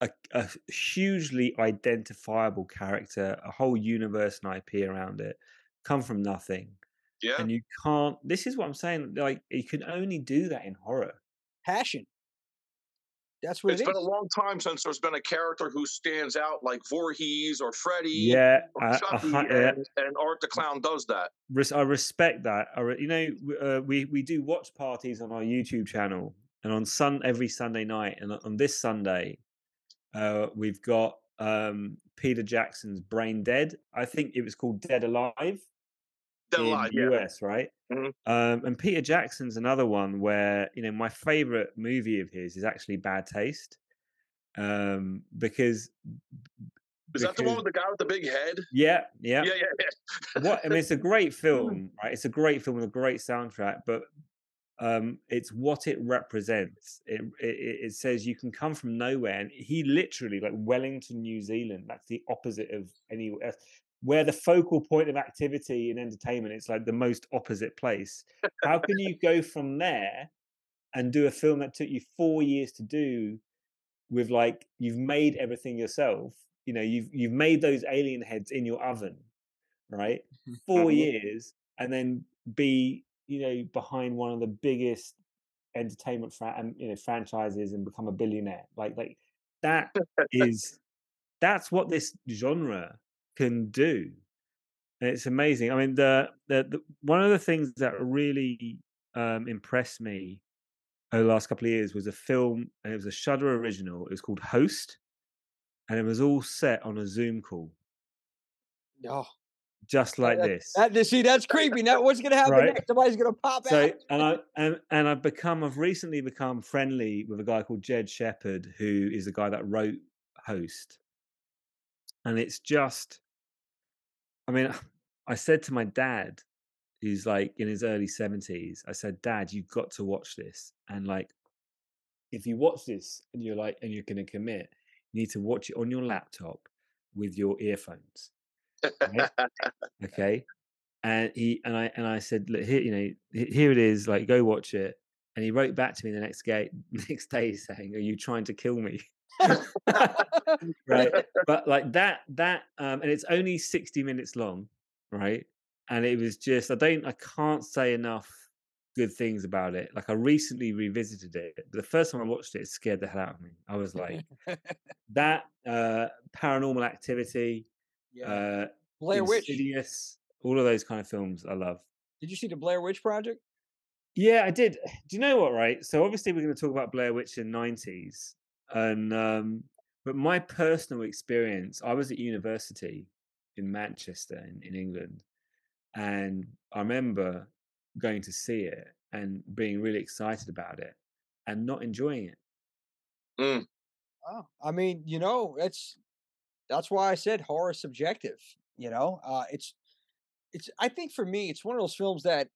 [SPEAKER 2] a, a hugely identifiable character, a whole universe and IP around it, come from nothing.
[SPEAKER 3] Yeah.
[SPEAKER 2] And you can't, this is what I'm saying, like, you can only do that in horror.
[SPEAKER 1] passion. That's what
[SPEAKER 3] It's
[SPEAKER 1] it
[SPEAKER 3] been a long time since there's been a character who stands out like Voorhees or Freddy
[SPEAKER 2] Yeah,
[SPEAKER 3] or
[SPEAKER 2] I,
[SPEAKER 3] Chucky,
[SPEAKER 2] hu- yeah,
[SPEAKER 3] and, and Art the Clown does that.
[SPEAKER 2] I respect that. I re- you know, uh, we we do watch parties on our YouTube channel, and on sun every Sunday night, and on this Sunday, uh, we've got um, Peter Jackson's Brain Dead. I think it was called Dead Alive
[SPEAKER 3] Dead
[SPEAKER 2] in
[SPEAKER 3] Alive,
[SPEAKER 2] the
[SPEAKER 3] yeah.
[SPEAKER 2] US, right?
[SPEAKER 3] Mhm.
[SPEAKER 2] Um, and Peter Jackson's another one where you know my favorite movie of his is actually Bad Taste, um, because
[SPEAKER 3] Is that the one with the guy with the big head?
[SPEAKER 2] yeah, yeah,
[SPEAKER 3] Yeah, yeah, yeah.
[SPEAKER 2] what I mean, it's a great film, right? It's a great film with a great soundtrack, but um, it's what it represents. It, it it it says you can come from nowhere, and he literally like Wellington, New Zealand. That's the opposite of anywhere where the focal point of activity and entertainment. It's like the most opposite place. How can you go from there and do a film that took you four years to do? With like you've made everything yourself. You know, you've you've made those alien heads in your oven, right? four
[SPEAKER 3] Mhm.
[SPEAKER 2] years and then be you know behind one of the biggest entertainment fra- um, you know franchises and become a billionaire like like that is that's what this genre can do and it's amazing i mean the, the the one of the things that really um impressed me over the last couple of years was a film and it was a shudder original it was called host and it was all set on a zoom call
[SPEAKER 1] Oh,
[SPEAKER 2] just like
[SPEAKER 1] that-
[SPEAKER 2] this
[SPEAKER 1] that, see, that's creepy. Now, what's going to happen
[SPEAKER 2] Right.
[SPEAKER 1] next? Somebody's going to pop
[SPEAKER 2] so
[SPEAKER 1] out.
[SPEAKER 2] and I and, and I've become I've recently become friendly with a guy called Jed Shepherd, who is the guy that wrote Host. And it's just I mean, I said to my dad, who's like in his early 70s, I said, Dad, you've got to watch this. And like if you watch this and you're like and you're gonna commit, you need to watch it on your laptop with your earphones. right? okay and he and i and i said look here you know here it is like go watch it and he wrote back to me the next day next day saying are you trying to kill me right but like that that um and it's only 60 minutes long right and it was just i don't i can't say enough good things about it like i recently revisited it the first time i watched it it scared the hell out of me i was like that uh paranormal activity
[SPEAKER 1] yeah.
[SPEAKER 2] uh
[SPEAKER 1] Blair Witch.
[SPEAKER 2] All of those kind of films I love.
[SPEAKER 1] Did you see the Blair Witch Project?
[SPEAKER 2] Yeah, I did. Do you know what? Right. So obviously we're going to talk about Blair Witch in nineties, and um, but my personal experience, I was at university in Manchester in, in England, and I remember going to see it and being really excited about it, and not enjoying it.
[SPEAKER 3] Mm.
[SPEAKER 1] Oh, I mean, you know, that's that's why I said horror subjective. You know, uh, it's it's. I think for me, it's one of those films that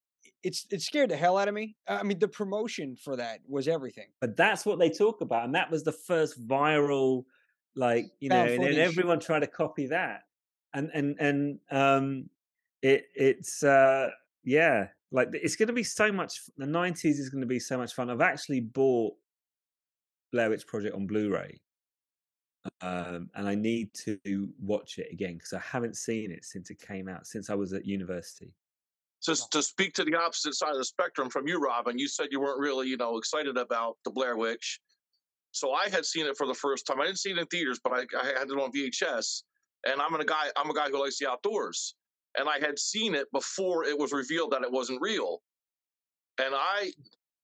[SPEAKER 1] it's it scared the hell out of me. I mean, the promotion for that was everything.
[SPEAKER 2] But that's what they talk about, and that was the first viral, like you know, and everyone tried to copy that, and and and um, it it's uh yeah, like it's going to be so much. The nineties is going to be so much fun. I've actually bought Blair Witch Project on Blu-ray, um, and I need to watch it again because I haven't seen it since it came out, since I was at university.
[SPEAKER 3] Just to speak to the opposite side of the spectrum from you, Robin, you said you weren't really, you know, excited about the Blair Witch. So I had seen it for the first time. I didn't see it in theaters, but I, I had it on VHS. And I'm a guy. I'm a guy who likes the outdoors, and I had seen it before it was revealed that it wasn't real. And I,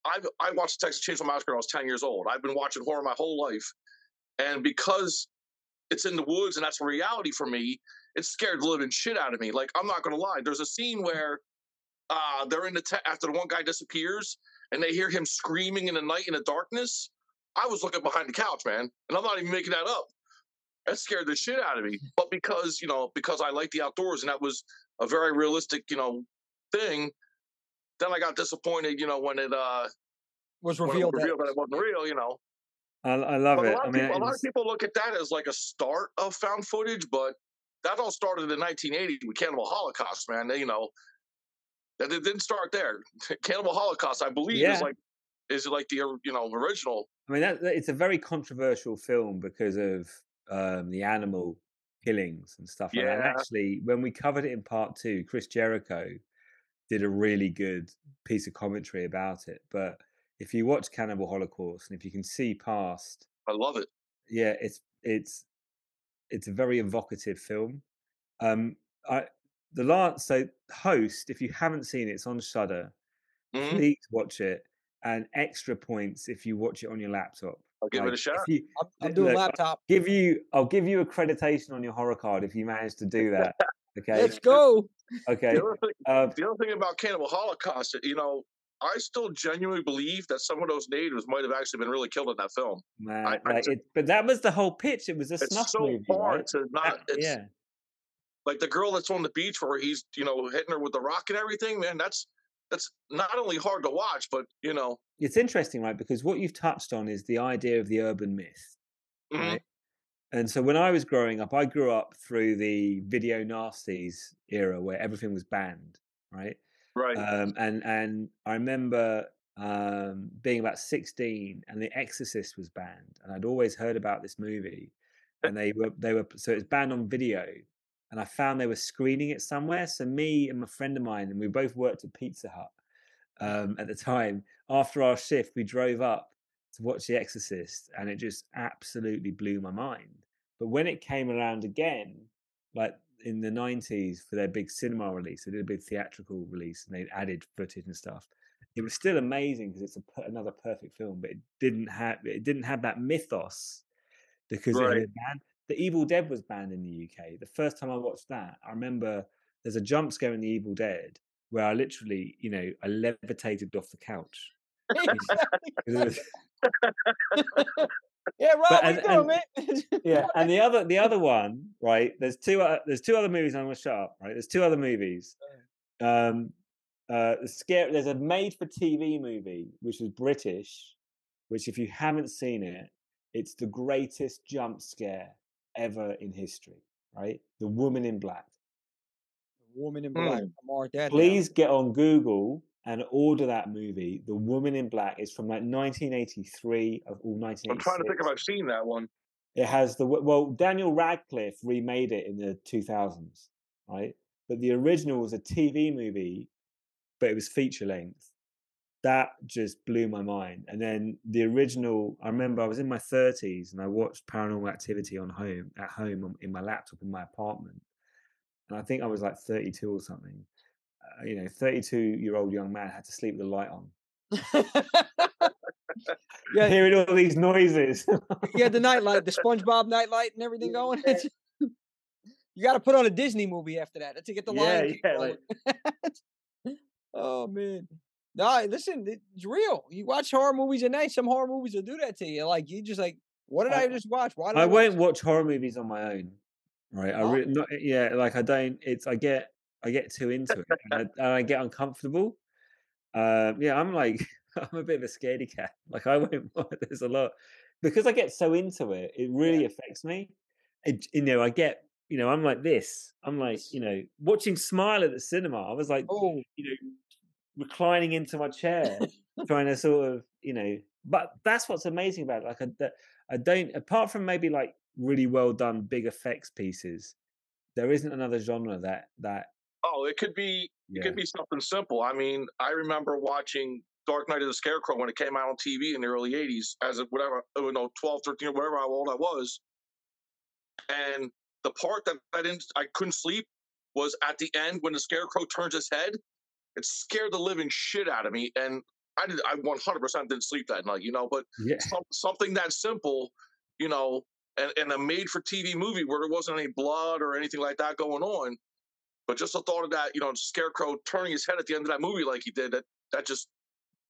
[SPEAKER 3] I, I watched Texas Chainsaw Massacre when I was 10 years old. I've been watching horror my whole life, and because it's in the woods and that's a reality for me, it scared the living shit out of me. Like I'm not gonna lie. There's a scene where uh, they're in the tent after the one guy disappears and they hear him screaming in the night in the darkness. I was looking behind the couch, man, and I'm not even making that up. That scared the shit out of me. But because you know, because I like the outdoors and that was a very realistic, you know, thing. Then I got disappointed, you know, when it uh
[SPEAKER 1] was
[SPEAKER 3] when it
[SPEAKER 1] revealed,
[SPEAKER 3] revealed
[SPEAKER 1] that,
[SPEAKER 3] that it wasn't real, you know.
[SPEAKER 2] I, I love
[SPEAKER 3] But
[SPEAKER 2] it. I mean,
[SPEAKER 3] people, a lot of people look at that as like a start of found footage, but that all started in 1980 with Cannibal Holocaust, man. You know, that it didn't start there. Cannibal Holocaust, I believe,
[SPEAKER 2] Yeah.
[SPEAKER 3] is like is like the you know original.
[SPEAKER 2] I mean, that, it's a very controversial film because of um, the animal killings and stuff like that. And actually, when we covered it in part two, Chris Jericho did a really good piece of commentary about it. But if you watch Cannibal Holocaust and if you can see past,
[SPEAKER 3] I love it.
[SPEAKER 2] yeah, it's it's it's a very evocative film. Um, I the last so host, if you haven't seen it, it's on Shudder.
[SPEAKER 3] Mhm.
[SPEAKER 2] Please watch it. And extra points if you watch it on your laptop.
[SPEAKER 3] I'll give it a shot.
[SPEAKER 2] If you,
[SPEAKER 1] I'm, I'm
[SPEAKER 2] Look,
[SPEAKER 1] doing
[SPEAKER 2] I-
[SPEAKER 1] laptop.
[SPEAKER 2] give you I'll give you accreditation on your horror card if you manage to do that. Okay.
[SPEAKER 1] Let's go.
[SPEAKER 2] Okay.
[SPEAKER 3] The other, thing,
[SPEAKER 2] Uh,
[SPEAKER 3] the other thing about Cannibal Holocaust, you know, I still genuinely believe that some of those natives might have actually been really killed in that film.
[SPEAKER 2] man,
[SPEAKER 3] I- I
[SPEAKER 2] like
[SPEAKER 3] ju-
[SPEAKER 2] it, but that was the whole pitch. It was a
[SPEAKER 3] It's
[SPEAKER 2] snuff
[SPEAKER 3] so
[SPEAKER 2] movie,
[SPEAKER 3] hard
[SPEAKER 2] right?
[SPEAKER 3] to not.
[SPEAKER 2] That-
[SPEAKER 3] It's,
[SPEAKER 2] yeah.
[SPEAKER 3] Like the girl that's on the beach where he's you know hitting her with the rock and everything man that's that's not only hard to watch but you know
[SPEAKER 2] It's interesting, right? Because what you've touched on is the idea of the urban myth,
[SPEAKER 3] mhm.
[SPEAKER 2] right? And so when I was growing up, I grew up through the video nasties era where everything was banned, right?
[SPEAKER 3] right
[SPEAKER 2] um, and and I remember um, being about sixteen, and The Exorcist was banned, and I'd always heard about this movie, and they were they were so it's banned on video, and I found they were screening it somewhere. So me and my friend of mine, and we both worked at Pizza Hut um, at the time. After our shift, we drove up to watch The Exorcist, and it just absolutely blew my mind. But when it came around again, like in the 90s for their big cinema release, they did a big theatrical release and they added footage and stuff. It was still amazing because it's a, another perfect film, but it didn't have it didn't have that mythos because it had. The Evil Dead was banned in the UK. The first time I watched that, I remember there's a jump scare in The Evil Dead where I literally, you know, I levitated off the couch.
[SPEAKER 1] yeah, right.
[SPEAKER 2] And-
[SPEAKER 1] doing, man?
[SPEAKER 2] yeah, and the other the other one, right? There's two uh, there's two other movies I'm gonna shut up, right? There's two other movies. Um uh the scare there's a made for TV movie which was British, which if you haven't seen it, it's the greatest jump scare ever in history, right? The woman in black.
[SPEAKER 1] Woman in black. Hmm. Down.
[SPEAKER 2] Please get on Google and order that movie. The Woman in Black is from like 1983 of all 1986.
[SPEAKER 3] i'm trying to think if i've seen that one
[SPEAKER 2] It has the well, Daniel Radcliffe remade it in the 2000s, right? But the original was a TV movie, but it was feature length. That just blew my mind. And then the original, I remember I was in my 30s and I watched Paranormal Activity on home at home in my laptop in my apartment, and I think I was like 32 or something. Uh, you know, 32 year old young man had to sleep with the light on,
[SPEAKER 1] yeah,
[SPEAKER 2] hearing all these noises.
[SPEAKER 1] yeah, the nightlight, the SpongeBob nightlight, and everything going. You got to put on a Disney movie after that to get the
[SPEAKER 2] Yeah, yeah,
[SPEAKER 1] going. oh man, no, listen, it's real. You watch horror movies at night. Some horror movies will do that to you. Like you just like, what did I,
[SPEAKER 2] I-
[SPEAKER 1] just watch? Why did
[SPEAKER 2] I
[SPEAKER 1] I,
[SPEAKER 2] won't watch horror movies on my own. Right. I really not yeah, like I don't it's I get I get too into it and I, and I get uncomfortable. Um yeah, I'm like I'm a bit of a scaredy cat. Like I won't there's a lot because I get so into it, it really affects me. It, you know, I get you know, I'm like this. I'm like, you know, watching Smile at the cinema. I was like,
[SPEAKER 1] Oh,
[SPEAKER 2] you know, reclining into my chair, trying to sort of, you know, but that's what's amazing about it. Like I, I don't apart from maybe like really well done big effects pieces, there isn't another genre that that.
[SPEAKER 3] Oh, it could be yeah. it could be something simple. I mean, I remember watching Dark Night of the Scarecrow when it came out on TV in the early '80s, as a whatever, you know, 12, 13, or whatever how old I was, and the part that I didn't, I couldn't sleep was at the end when the Scarecrow turns his head. It scared the living shit out of me, and I did. I 100% didn't sleep that night, you know. But yeah. some, something that simple, you know, and, and a made-for-TV movie where there wasn't any blood or anything like that going on, but just the thought of that, you know, Scarecrow turning his head at the end of that movie like he did, that that just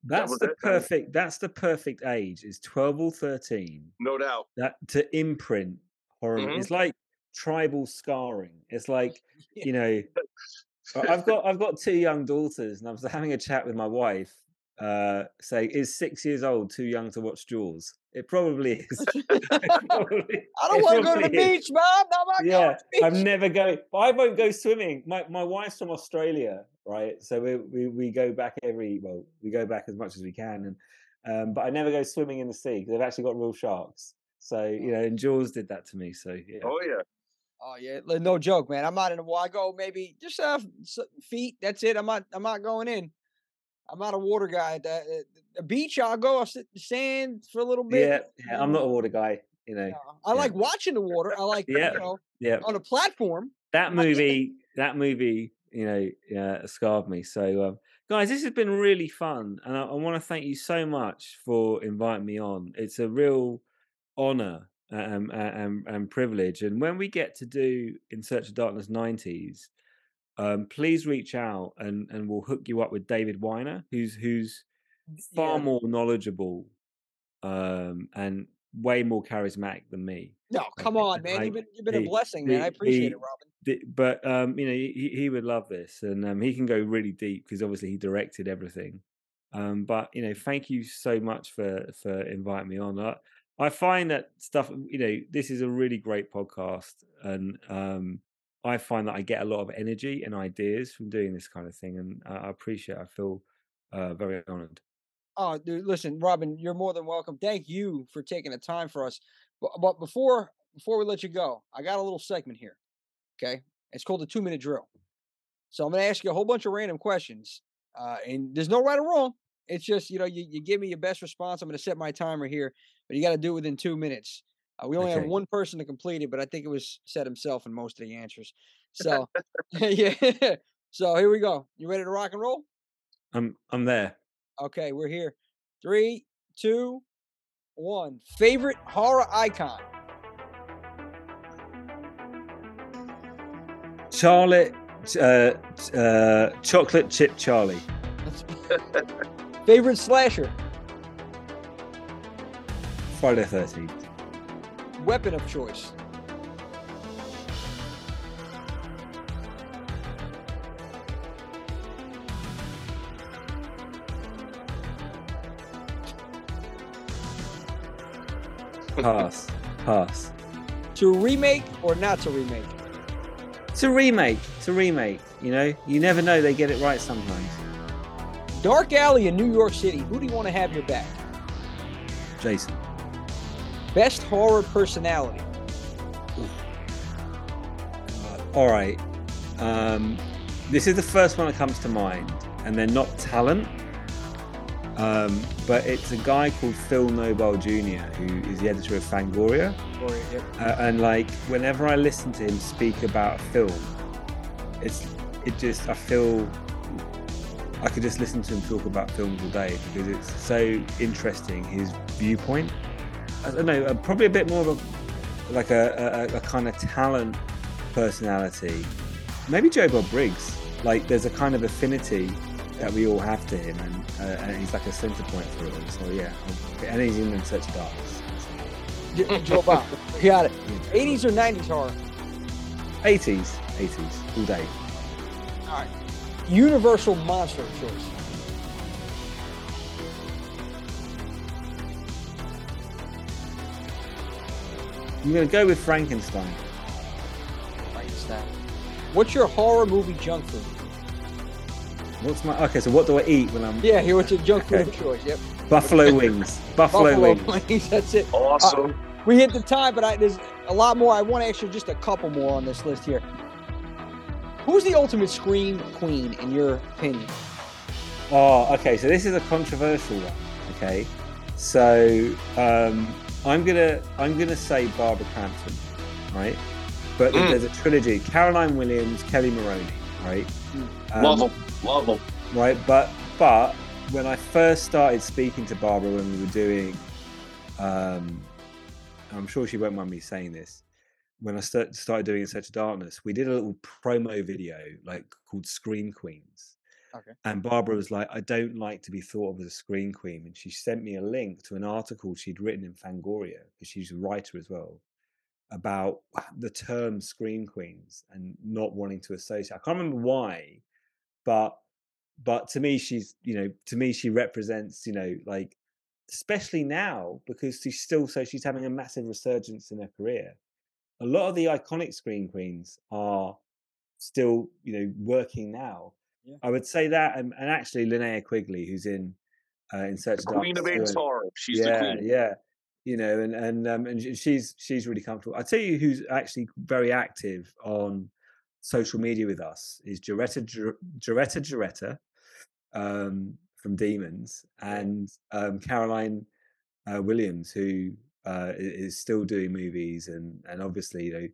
[SPEAKER 2] that's that the it. perfect. That's the perfect age. Is twelve or thirteen?
[SPEAKER 3] No doubt.
[SPEAKER 2] That to imprint horror. Mm-hmm. It's like tribal scarring. It's like you know, I've got I've got two young daughters, and I was having a chat with my wife. Uh, say, is six years old too young to watch Jaws? It probably is.
[SPEAKER 1] probably, I don't want to go to the beach, Mom. No,
[SPEAKER 2] yeah, I'm never going. I won't go swimming. My my wife's from Australia, right? So we, we we go back every well, we go back as much as we can, and um, but I never go swimming in the sea because they've actually got real sharks. So you know, and Jaws did that to me. So yeah.
[SPEAKER 3] Oh yeah.
[SPEAKER 1] Oh yeah, no joke, man. I'm not in the water. I go maybe just uh, feet. That's it. I'm not. I'm not going in. I'm not a water guy. The, the beach, I'll go. I'll sit in the sand for a little bit.
[SPEAKER 2] Yeah, yeah. I'm not a water guy. You know,
[SPEAKER 1] I yeah. like watching the water. I like, yeah, you know, yeah. on a platform.
[SPEAKER 2] That movie, that movie, you know, uh, scarred me. So, um, guys, this has been really fun, and I, I want to thank you so much for inviting me on. It's a real honor um, and, and privilege. And when we get to do In Search of Darkness 90s, um, please reach out and, and we'll hook you up with David Weiner, who's who's far yeah. more knowledgeable um, and way more charismatic than me.
[SPEAKER 1] No, come on, man. I, you've been you've been he, a blessing, man. I appreciate he, it, Robin.
[SPEAKER 2] but um, you know, he, he would love this, and um, he can go really deep because obviously he directed everything. Um, but you know, thank you so much for for inviting me on. I, I find that stuff. You know, this is a really great podcast, and um, I find that I get a lot of energy and ideas from doing this kind of thing, and I appreciate. It. I feel uh, very honored.
[SPEAKER 1] Oh, dude, listen, Robin, you're more than welcome. Thank you for taking the time for us. But, but before before we let you go, I got a little segment here. Okay, it's called the two minute drill. So I'm going to ask you a whole bunch of random questions, uh, and there's no right or wrong. It's just you know you, you give me your best response. I'm going to set my timer here, but you got to do it within two minutes. Uh, we only okay. have one person to complete it, but I think it was said himself in most of the answers. So yeah. So here we go. You ready to rock and roll?
[SPEAKER 2] I'm I'm there.
[SPEAKER 1] Okay, we're here. Three, two, one. Favorite horror icon.
[SPEAKER 2] Charlotte, uh, uh, chocolate chip Charlie.
[SPEAKER 1] Favorite slasher.
[SPEAKER 2] Friday the Thirteenth.
[SPEAKER 1] Weapon of choice.
[SPEAKER 2] Pass. Pass.
[SPEAKER 1] To remake or not to remake?
[SPEAKER 2] To remake. To remake. You know, you never know. They get it right sometimes.
[SPEAKER 1] Dark alley in New York City. Who do you want to have your back?
[SPEAKER 2] Jason.
[SPEAKER 1] Best horror personality.
[SPEAKER 2] Uh, all right. Um, this is the first one that comes to mind, and they're not talent, um, but it's a guy called Phil Nobile Jr., who is the editor of Fangoria. yep. uh, and like, whenever I listen to him speak about a film, it's it just I feel I could just listen to him talk about films all day because it's so interesting his viewpoint. I don't know, uh, probably a bit more of a like a, a, a kind of talent personality. Maybe Joe Bob Briggs. Like, there's a kind of affinity that we all have to him, and, uh, and he's like a centre point for it. So yeah, and he's in of Darkness.
[SPEAKER 1] Joe Bob, got it. 80s or 90s horror?
[SPEAKER 2] 80s, 80s, all day.
[SPEAKER 1] All right. Universal monster choice.
[SPEAKER 2] I'm going to go with Frankenstein.
[SPEAKER 1] Frankenstein. What's your horror movie junk food?
[SPEAKER 2] What's my okay? So what do I eat when I'm?
[SPEAKER 1] Yeah, here what's your junk food
[SPEAKER 2] Okay.
[SPEAKER 1] of choice? Yep,
[SPEAKER 2] Buffalo wings. Buffalo, wings.
[SPEAKER 1] wings. That's it.
[SPEAKER 3] Awesome.
[SPEAKER 1] Uh, we hit the time, but I, there's a lot more. I want to ask you just a couple more on this list here. Who's the ultimate scream queen in your opinion?
[SPEAKER 2] Oh, okay. So this is a controversial one. Okay, so um, I'm gonna I'm gonna say Barbara Crampton, right? But
[SPEAKER 3] Mm.
[SPEAKER 2] there's a trilogy: Caroline Williams, Kelli Maroney, right? Um,
[SPEAKER 3] Love them. Love them.
[SPEAKER 2] right? But but when I first started speaking to Barbara when we were doing, um, I'm sure she won't mind me saying this. When I start, started doing In Search of Darkness, we did a little promo video like called Scream Queens.
[SPEAKER 1] Okay.
[SPEAKER 2] And Barbara was like, I don't like to be thought of as a screen queen. And she sent me a link to an article she'd written in Fangoria, because she's a writer as well, about the term screen queens and not wanting to associate. I can't remember why, but but to me she's you know to me she represents you know like especially now because she's still so she's having a massive resurgence in her career a lot of the iconic screen queens are still you know working now
[SPEAKER 1] Yeah.
[SPEAKER 2] i would say that and, and actually linnea quigley who's in uh, in search
[SPEAKER 3] The
[SPEAKER 2] of
[SPEAKER 3] queen of
[SPEAKER 2] Darkness and-
[SPEAKER 3] horror. She's
[SPEAKER 2] yeah,
[SPEAKER 3] the queen.
[SPEAKER 2] yeah. You know, and and um, and she's she's really comfortable. I tell you, who's actually very active on social media with us is Geretta Jor- Geretta Geretta um, from Demons and um, Caroline uh, Williams, who uh, is still doing movies and and obviously you know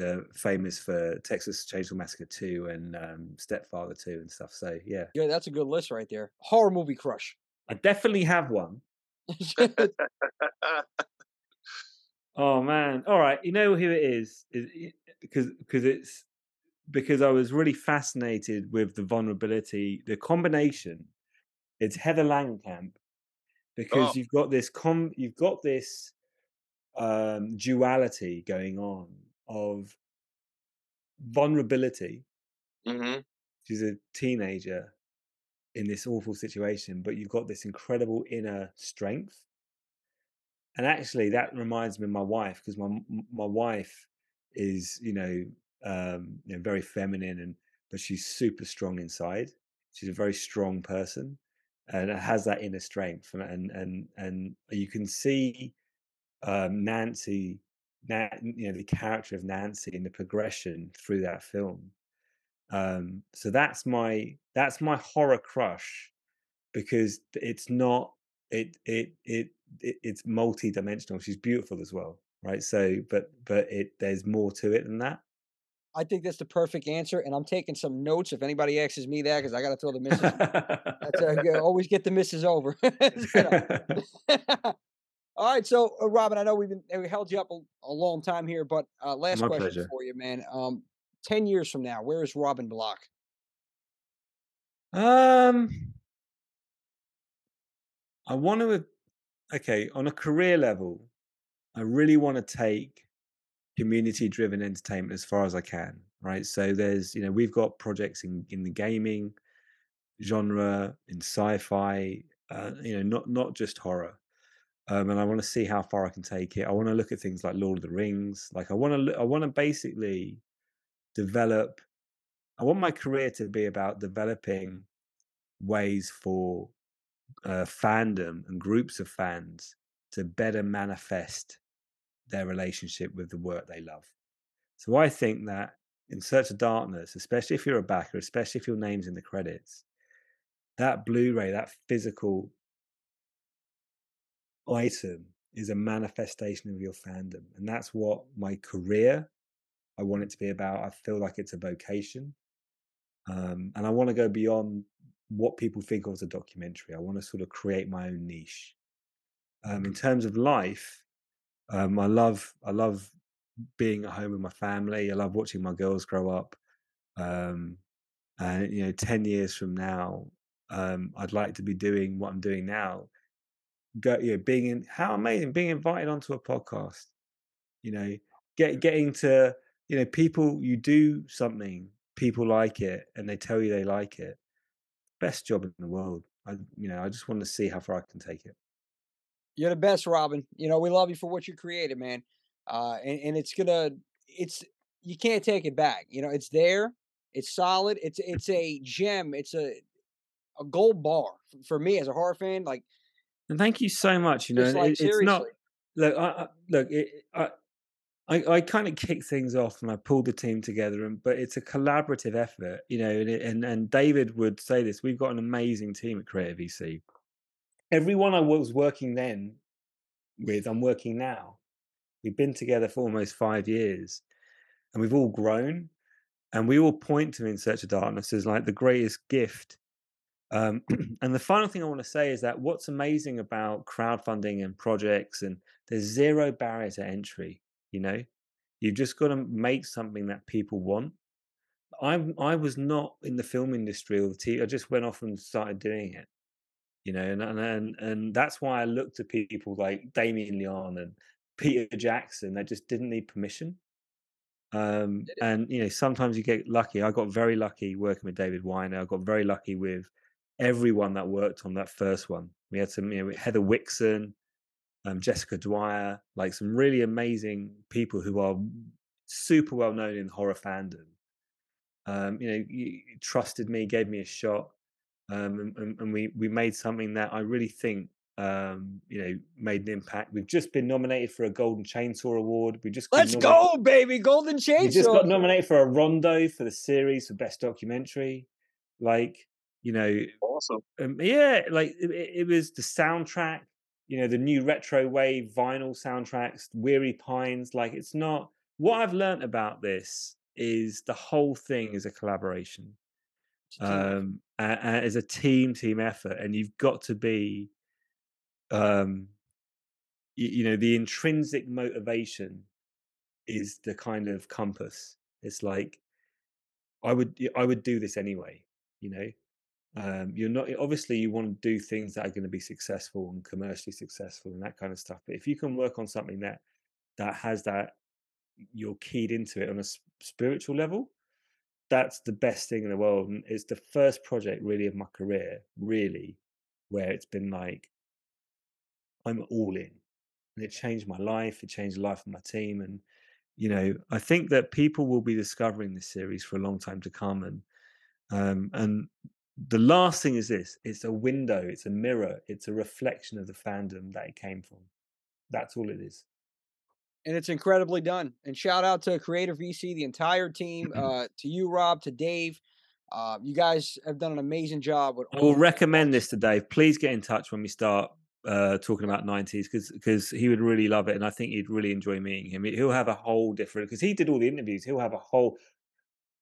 [SPEAKER 2] uh, famous for Texas Chainsaw Massacre two and um, Stepfather two and stuff. So yeah,
[SPEAKER 1] Yeah, that's a good list right there. Horror movie crush.
[SPEAKER 2] I definitely have one. Oh man! All right, you know who it is? Is because because it's because I was really fascinated with the vulnerability, the combination. It's Heather Langenkamp because
[SPEAKER 3] Oh.
[SPEAKER 2] you've got this com you've got this um, duality going on of vulnerability.
[SPEAKER 3] hmm
[SPEAKER 2] She's a teenager in this awful situation, but you've got this incredible inner strength. And actually, that reminds me of my wife because my my wife is, you know, um, you know, very feminine and but she's super strong inside. She's a very strong person and has that inner strength. And and and, and you can see um, Nancy, Na- you know, the character of Nancy in the progression through that film. Um, so that's my that's my horror crush because it's not it it it, it it's multi-dimensional. She's beautiful as well, right? So, but but it there's more to it than that.
[SPEAKER 1] I think that's the perfect answer, and I'm taking some notes if anybody asks me that because I got to throw the misses. That's uh, always get the misses over. All right, so uh, Robin, I know we've been we held you up a, a long time here, but uh, last
[SPEAKER 2] My
[SPEAKER 1] question
[SPEAKER 2] pleasure.
[SPEAKER 1] for you, man. Um, ten years from now, where is Robin Block?
[SPEAKER 2] Um, I want to, okay, on a career level, I really want to take community driven entertainment as far as I can, right? So there's, you know, we've got projects in, in the gaming genre, in sci-fi, uh, you know, not not just horror. Um, and I want to see how far I can take it. I want to look at things like Lord of the Rings. Like I want to, I want to basically develop. I want my career to be about developing ways for uh, fandom and groups of fans to better manifest their relationship with the work they love. So I think that in Search of Darkness, especially if you're a backer, especially if your name's in the credits, that Blu-ray, that physical item is a manifestation of your fandom. And that's what my career I want it to be about. I feel like it's a vocation. Um, and I want to go beyond what people think of as a documentary. I want to sort of create my own niche. Um, in terms of life, um, I love I love being at home with my family. I love watching my girls grow up. Um, and you know, ten years from now, um, I'd like to be doing what I'm doing now. Go, you know, being in how amazing being invited onto a podcast. You know, get getting to you know people. You do something, people like it, and they tell you they like it. Best job in the world. I you know, I just want to see how far I can take it.
[SPEAKER 1] You're the best, Robin. You know, we love you for what you created, man. Uh, and, and it's gonna, it's you can't take it back. You know, it's there. It's solid. It's it's a gem. It's a a gold bar for me as a horror fan. Like,
[SPEAKER 2] and thank you so much. You know,
[SPEAKER 1] like,
[SPEAKER 2] it, it's not look. I, I look. It, I, I, I kind of kick things off and I pulled the team together, and but it's a collaborative effort, you know. And, and and David would say this: we've got an amazing team at CreatorVC. Everyone I was working then with, I'm working now. We've been together for almost five years, and we've all grown, and we all point to In Search of Darkness as like the greatest gift. Um, and the final thing I want to say is that what's amazing about crowdfunding and projects, and there's zero barrier to entry you know you've just got to make something that people want i i was not in the film industry or the TV, i just went off and started doing it you know and and and that's why i looked at people like damien leone and peter jackson that just didn't need permission. Um, and you know sometimes you get lucky. I got very lucky working with david weiner. I got very lucky with everyone that worked on that first one. We had some you know heather Wixson, um, Jessica Dwyer, like some really amazing people who are super well known in horror fandom. Um, you know, you trusted me, gave me a shot, um, and, and, we we made something that I really think um, you know made an impact. We've just been nominated for a Golden Chainsaw Award. We just
[SPEAKER 1] let's go, baby, Golden Chainsaw. We
[SPEAKER 2] just got nominated for a Rondo for the series for best documentary. Like you know,
[SPEAKER 3] awesome.
[SPEAKER 2] Um, yeah, like it, it was the soundtrack you know the new retro wave vinyl soundtracks weary pines like it's not what i've learned about this is the whole thing is a collaboration um and, as a team team effort and you've got to be um you, you know the intrinsic motivation is the kind of compass. It's like i would i would do this anyway you know? Um, you're not obviously you want to do things that are going to be successful and commercially successful and that kind of stuff but if you can work on something that that has that you're keyed into it on a spiritual level that's the best thing in the world and it's the first project really of my career really where it's been like i'm all in. And it changed my life it changed the life of my team and you know i think that people will be discovering this series for a long time to come and um, and the last thing is this it's a window it's a mirror it's a reflection of the fandom that it came from. That's all it is
[SPEAKER 1] and it's incredibly done and shout out to creative vc the entire team uh, to you rob to dave uh, you guys have done an amazing job with
[SPEAKER 2] i will recommend this to dave please get in touch when we start uh, talking about 90s because because he would really love it and i think he'd really enjoy meeting him he'll have a whole different because he did all the interviews he'll have a whole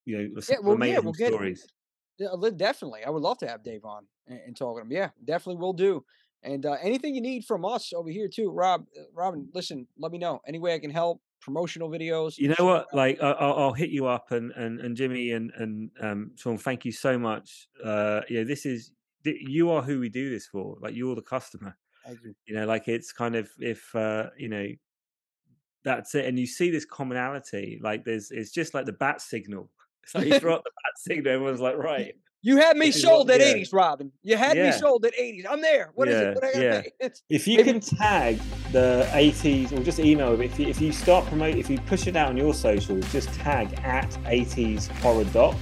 [SPEAKER 2] you know yeah, well, amazing yeah, we'll stories
[SPEAKER 1] get, yeah, definitely. I would love to have Dave on and, and talk to him. Yeah, definitely We'll do. And uh, anything you need from us over here too, Rob. Uh, Robin, listen, let me know any way I can help. Promotional videos.
[SPEAKER 2] You know what? Like I'll, I'll hit you up, and and and Jimmy and and um, Sean, thank you so much. Uh, yeah, this is you are who we do this for. Like you're the customer. You. you know, like it's kind of if uh, you know that's it, and you see this commonality. Like there's, it's just like the bat signal so you throw up the bat signal, everyone's like, right.
[SPEAKER 1] You had me sold at yeah. 80s, Robin. You had yeah. me sold at 80s. I'm there. What yeah. is it? What I yeah.
[SPEAKER 2] If you can tag the 80s or just email if you, if you start promoting, if you push it out on your socials, just tag at 80s horror doc.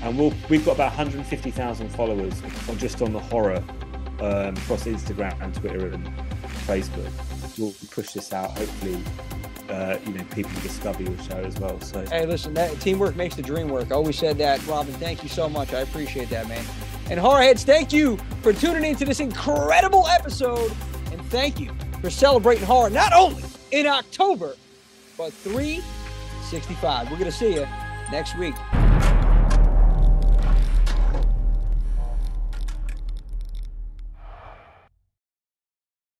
[SPEAKER 2] And we'll, we've got about 150,000 followers just on the horror um, across Instagram and Twitter and Facebook. We'll push this out hopefully uh, you know people discover your show as well. So
[SPEAKER 1] hey, listen, that teamwork makes the dream work. I always said that, Robin. Thank you so much. I appreciate that, man. And Horrorheads, thank you for tuning into this incredible episode, and thank you for celebrating horror not only in October, but 365. We're gonna see you next week.